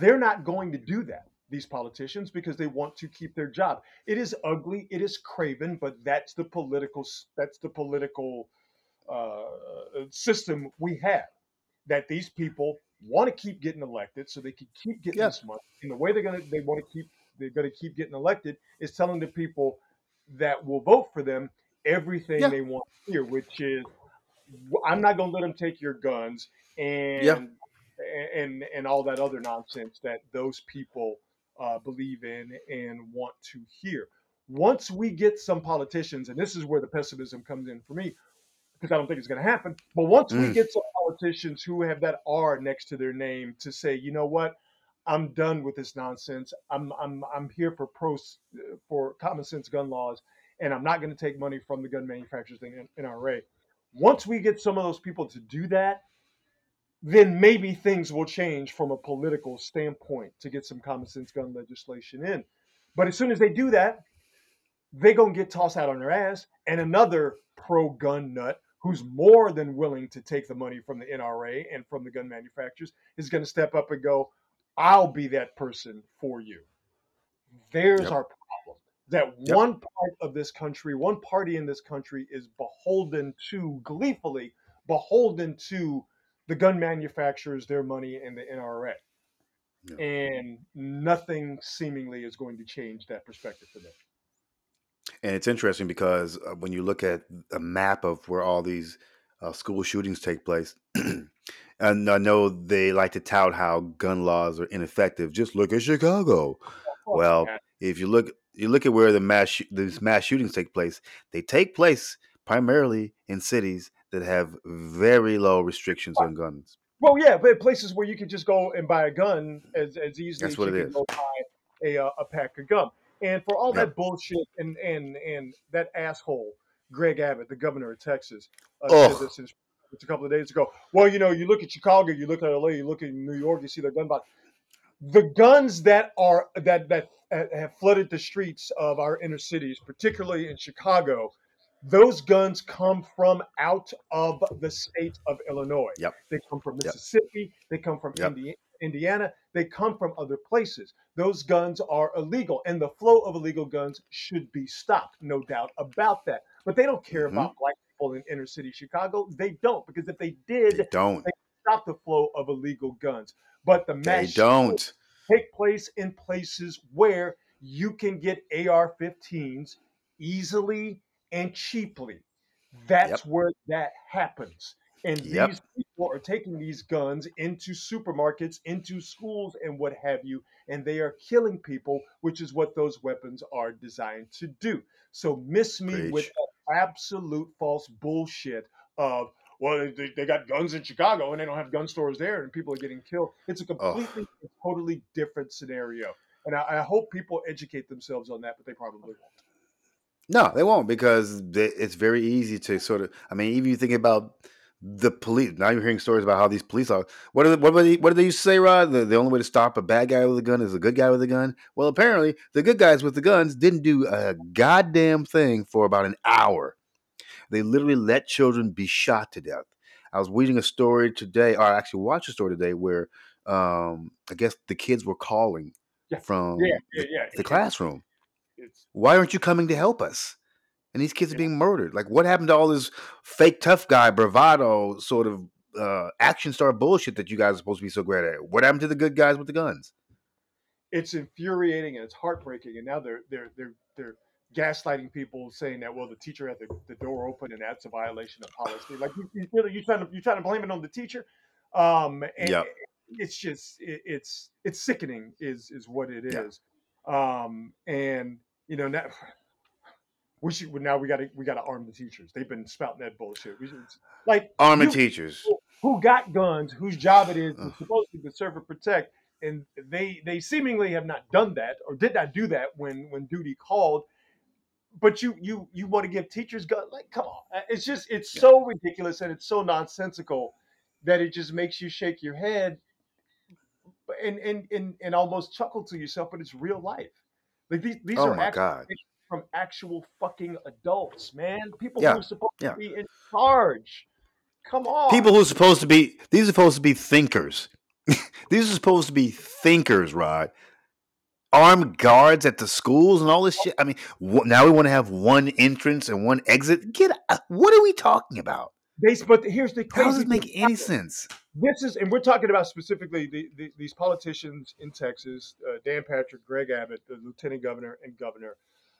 Speaker 2: They're not going to do that, these politicians, because they want to keep their job. It is ugly, it is craven, but that's the political that's the political uh, system we have. That these people want to keep getting elected so they can keep getting
Speaker 1: Yeah.
Speaker 2: this money. And the way they're gonna they want to keep they're gonna keep getting elected is telling the people that will vote for them everything
Speaker 1: Yeah.
Speaker 2: they want to hear, which is I'm not going to let them take your guns and
Speaker 1: Yeah.
Speaker 2: and and all that other nonsense that those people uh, believe in and want to hear. Once we get some politicians, and this is where the pessimism comes in for me, because I don't think it's going to happen. But once we
Speaker 1: Mm.
Speaker 2: get some politicians who have that R next to their name to say, you know what, I'm done with this nonsense. I'm I'm I'm here for pro for common sense gun laws, and I'm not going to take money from the gun manufacturers and NRA. Once we get some of those people to do that, then maybe things will change from a political standpoint to get some common sense gun legislation in. But as soon as they do that, they're going to get tossed out on their ass, and another pro gun nut who's more than willing to take the money from the NRA and from the gun manufacturers is going to step up and go, I'll be that person for you. There's
Speaker 1: Yep.
Speaker 2: our problem. That
Speaker 1: Yep.
Speaker 2: one part of this country, one party in this country is beholden to, gleefully beholden to the gun manufacturers, their money, and the NRA. And nothing seemingly is going to change that perspective for them.
Speaker 1: And it's interesting because uh, when you look at a map of where all these uh, school shootings take place, and I know they like to tout how gun laws are ineffective. Just look at Chicago. Well,
Speaker 2: yeah.
Speaker 1: if you look, you look at where the mass shoo- these mass shootings take place. They take place primarily in cities that have very low restrictions on guns.
Speaker 2: Well, yeah, but places where you could just go and buy a gun as, as easily
Speaker 1: That's
Speaker 2: as
Speaker 1: what
Speaker 2: you
Speaker 1: it
Speaker 2: can
Speaker 1: is.
Speaker 2: go buy a, uh, a pack of gum. And for all
Speaker 1: Yep.
Speaker 2: that bullshit and, and and that asshole, Greg Abbott, the governor of Texas, uh, said this in, a couple of days ago. Well, you know, you look at Chicago, you look at LA, you look at New York, you see their gun box. The guns that are that that uh, have flooded the streets of our inner cities, particularly in Chicago, those guns come from out of the state of Illinois.
Speaker 1: Yep.
Speaker 2: They come from
Speaker 1: Yep.
Speaker 2: Mississippi. They come from
Speaker 1: Yep.
Speaker 2: Indi- Indiana. They come from other places. Those guns are illegal, and the flow of illegal guns should be stopped. No doubt about that. But they don't care
Speaker 1: Mhm.
Speaker 2: about black people in inner city Chicago. They don't, because if they did,
Speaker 1: They don't.
Speaker 2: stop the flow of illegal guns. But the
Speaker 1: They
Speaker 2: mass shootings
Speaker 1: don't.
Speaker 2: take place in places where you can get AR-15s easily and cheaply. That's where that happens. And
Speaker 1: Yep.
Speaker 2: these people are taking these guns into supermarkets, into schools, and what have you, and they are killing people, which is what those weapons are designed to do. So miss me with
Speaker 1: Preach.
Speaker 2: that absolute false bullshit of well, they, they got guns in Chicago and they don't have gun stores there, and people are getting killed. It's a completely, totally different scenario, and I, I hope people educate themselves on that, but they probably won't.
Speaker 1: No, they won't because they, it's very easy to sort of. I mean, even you think about the police. Now you're hearing stories about how these police are. What are they, what were they, what did they used to say, Rod? The, the only way to stop a bad guy with a gun is a good guy with a gun. Well, apparently, the good guys with the guns didn't do a goddamn thing for about an hour. They literally let children be shot to death. I was reading a story today, or I actually watched a story today where um, I guess the kids were calling
Speaker 2: Yeah.
Speaker 1: from
Speaker 2: Yeah,
Speaker 1: the,
Speaker 2: yeah.
Speaker 1: the classroom
Speaker 2: It's
Speaker 1: why aren't you coming to help us? And these kids are being murdered. Like, what happened to all this fake tough guy bravado sort of uh, action star bullshit that you guys are supposed to be so great at? What happened to the good guys with the guns?
Speaker 2: it's infuriating and it's heartbreaking. And now they're they're they're they're gaslighting people, saying that well the teacher had the, the door open and that's a violation of policy. Like you, you really you trying to you trying to blame it on the teacher. Um, and
Speaker 1: Yep.
Speaker 2: it's just it, it's it's sickening is is what it
Speaker 1: Yeah.
Speaker 2: is. Um, and you know now we should now we got to we got to arm the teachers. They've been spouting that bullshit. We should, like
Speaker 1: Arming teachers.
Speaker 2: who got guns, whose job it is to supposedly to serve and protect, and they they seemingly have not done that or did not do that when when duty called. But you you you want to give teachers guns? Like, come on! Uh, It's just it's so ridiculous and it's so nonsensical that it just makes you shake your head and and and, and almost chuckle to yourself. But it's real life. Like these these
Speaker 1: Oh
Speaker 2: are
Speaker 1: my
Speaker 2: actual
Speaker 1: God.
Speaker 2: from actual fucking adults, man. People
Speaker 1: Yeah,
Speaker 2: who are supposed
Speaker 1: yeah.
Speaker 2: to be in charge. Come on,
Speaker 1: People who are supposed to be these are supposed to be thinkers. these are supposed to be thinkers, Rod. Armed guards at the schools and all this shit. I mean, wh- now we want to have one entrance and one exit. Get uh, what are we talking about?
Speaker 2: They, but here's the
Speaker 1: How does
Speaker 2: crazy
Speaker 1: this make any sense?
Speaker 2: This is, and we're talking about specifically the, the, these politicians in Texas, uh, Dan Patrick, Greg Abbott, the lieutenant governor and governor,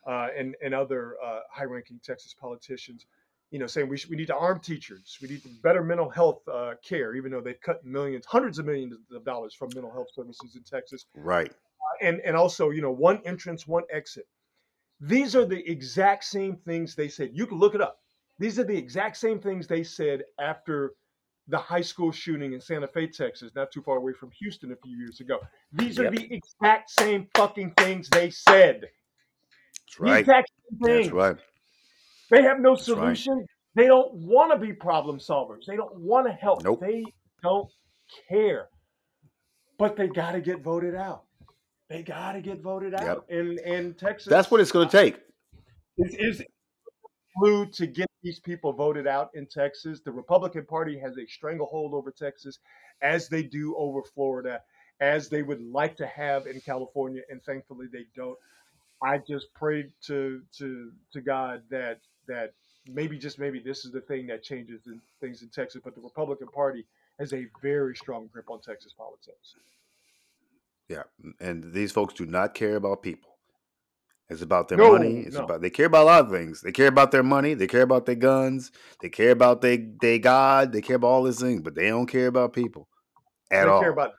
Speaker 2: uh, and and other uh, high-ranking Texas politicians. You know, saying we should, we need to arm teachers, we need better mental health uh, care, even though they've cut millions, hundreds of millions of dollars from mental health services in Texas.
Speaker 1: Right.
Speaker 2: and and also you know one entrance one exit these are the exact same things they said you can look it up these are the exact same things they said after the high school shooting in santa fe texas not too far away from houston a few years ago these are
Speaker 1: Yep.
Speaker 2: the exact same fucking things they said
Speaker 1: That's
Speaker 2: the
Speaker 1: right.
Speaker 2: exact same things
Speaker 1: That's right.
Speaker 2: they have no
Speaker 1: right.
Speaker 2: solution they don't want to be problem solvers they don't want to help
Speaker 1: Nope.
Speaker 2: they don't care but they got to get voted out they got to get voted out Yep. and and texas
Speaker 1: That's what it's going to take.
Speaker 2: is is flew to get these people voted out in Texas. The Republican Party has a stranglehold over Texas, as they do over Florida, as they would like to have in California, and thankfully they don't. I just prayed to to to God that that maybe just maybe this is the thing that changes in, things in Texas. But the Republican Party has a very strong grip on Texas politics.
Speaker 1: Yeah, and these folks do not care about people. It's about their
Speaker 2: No,
Speaker 1: money. It's
Speaker 2: no.
Speaker 1: about they care about a lot of things. They care about their money. They care about their guns. They care about they they God. They care about all these things, but they don't care about people at
Speaker 2: they
Speaker 1: all.
Speaker 2: care about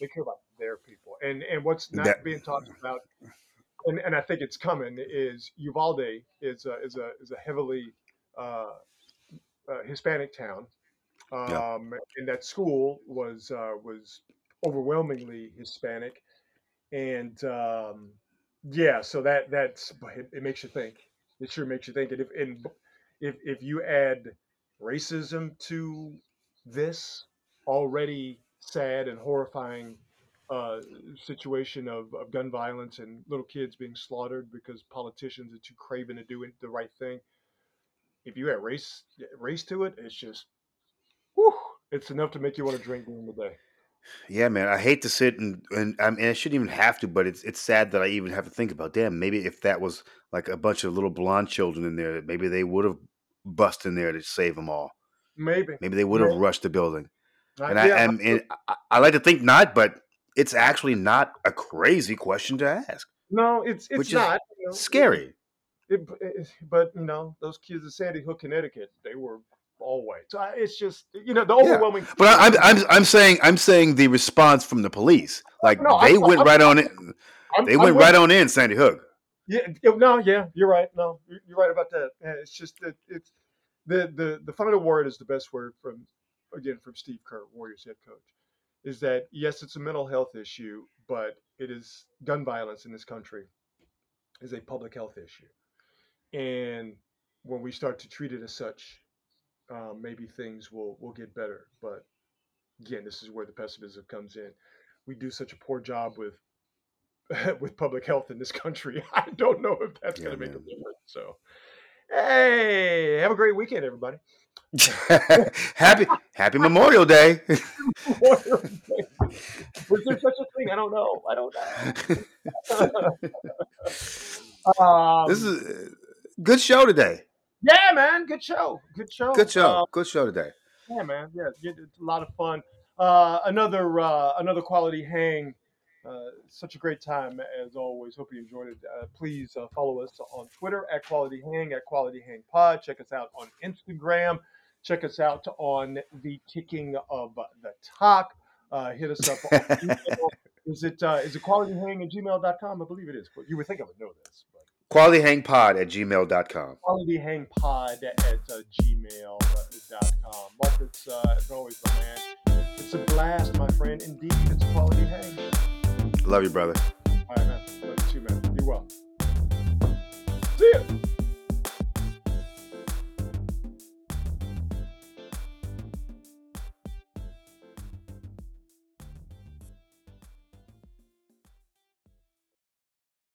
Speaker 2: they care about their people and and what's not
Speaker 1: That-
Speaker 2: being talked about and, and I think it's coming is Uvalde is a, is a is a heavily uh, uh, Hispanic town
Speaker 1: Yeah.
Speaker 2: um, and that school was uh, was overwhelmingly Hispanic and um, yeah so that that's it, it makes you think it sure makes you think and if and if if you add racism to this already sad and horrifying uh, situation of, of gun violence and little kids being slaughtered because politicians are too craven to do the right thing. If you add race race to it, it's just, whew, it's enough to make you want to drink during the day.
Speaker 1: Yeah, man. I hate to sit and and I mean I shouldn't even have to, but it's it's sad that I even have to think about. Damn, maybe if that was like a bunch of little blonde children in there, maybe they would have bust in there to save them all.
Speaker 2: Maybe.
Speaker 1: Maybe they would have
Speaker 2: Maybe.
Speaker 1: rushed the building.
Speaker 2: Uh,
Speaker 1: And I
Speaker 2: yeah,
Speaker 1: and I, I like to think not, but it's actually not a crazy question to ask.
Speaker 2: no, it's it's
Speaker 1: which is
Speaker 2: not you know,
Speaker 1: Scary.
Speaker 2: It, it, but you know, those kids in Sandy Hook, Connecticut, they were So it's just you know the overwhelming.
Speaker 1: But I, I'm I'm I'm saying I'm saying the response from the police, like
Speaker 2: No,
Speaker 1: they
Speaker 2: I'm-
Speaker 1: went
Speaker 2: I'm-
Speaker 1: right on it. They went right on in Sandy Hook.
Speaker 2: Yeah, yeah, no, yeah, you're right. No, you're you're right about that. It's just that it's the the the final word is the best word from again from Steve Kerr, Warriors head coach, is that yes, it's a mental health issue, but it is gun violence in this country is a public health issue, and when we start to treat it as such, um, maybe things will will get better. But again, this is where the pessimism comes in. We do such a poor job with with public health in this country. I don't know if that's
Speaker 1: Yeah,
Speaker 2: going to make a difference. So, hey, have a great weekend, everybody.
Speaker 1: happy Happy Memorial Day.
Speaker 2: Was there such a thing? I don't know. I don't know. um,
Speaker 1: this is a good show today.
Speaker 2: Yeah, man. Good show. Good show.
Speaker 1: Good show.
Speaker 2: Uh,
Speaker 1: Good show today.
Speaker 2: yeah, man. Yeah, it's a lot of fun. Uh, another uh, another quality hang uh, such a great time as always. Hope you enjoyed it. Uh, please uh, follow us on Twitter at Quality Hang at Quality Hang Pod. Check us out on Instagram. Check us out on the Kicking of the Talk. Uh, hit us up on. Is it uh, is it qualityhang at gmail.com? I believe it is. You would think I would know this. But.
Speaker 1: Qualityhangpod at gmail.com.
Speaker 2: Qualityhangpod at uh, gmail.com. Marcus, uh, as always, my man, it's a blast, my friend. Indeed, it's quality hang.
Speaker 1: Love you, brother.
Speaker 2: All right, man. Love you too, man. Be well. See ya.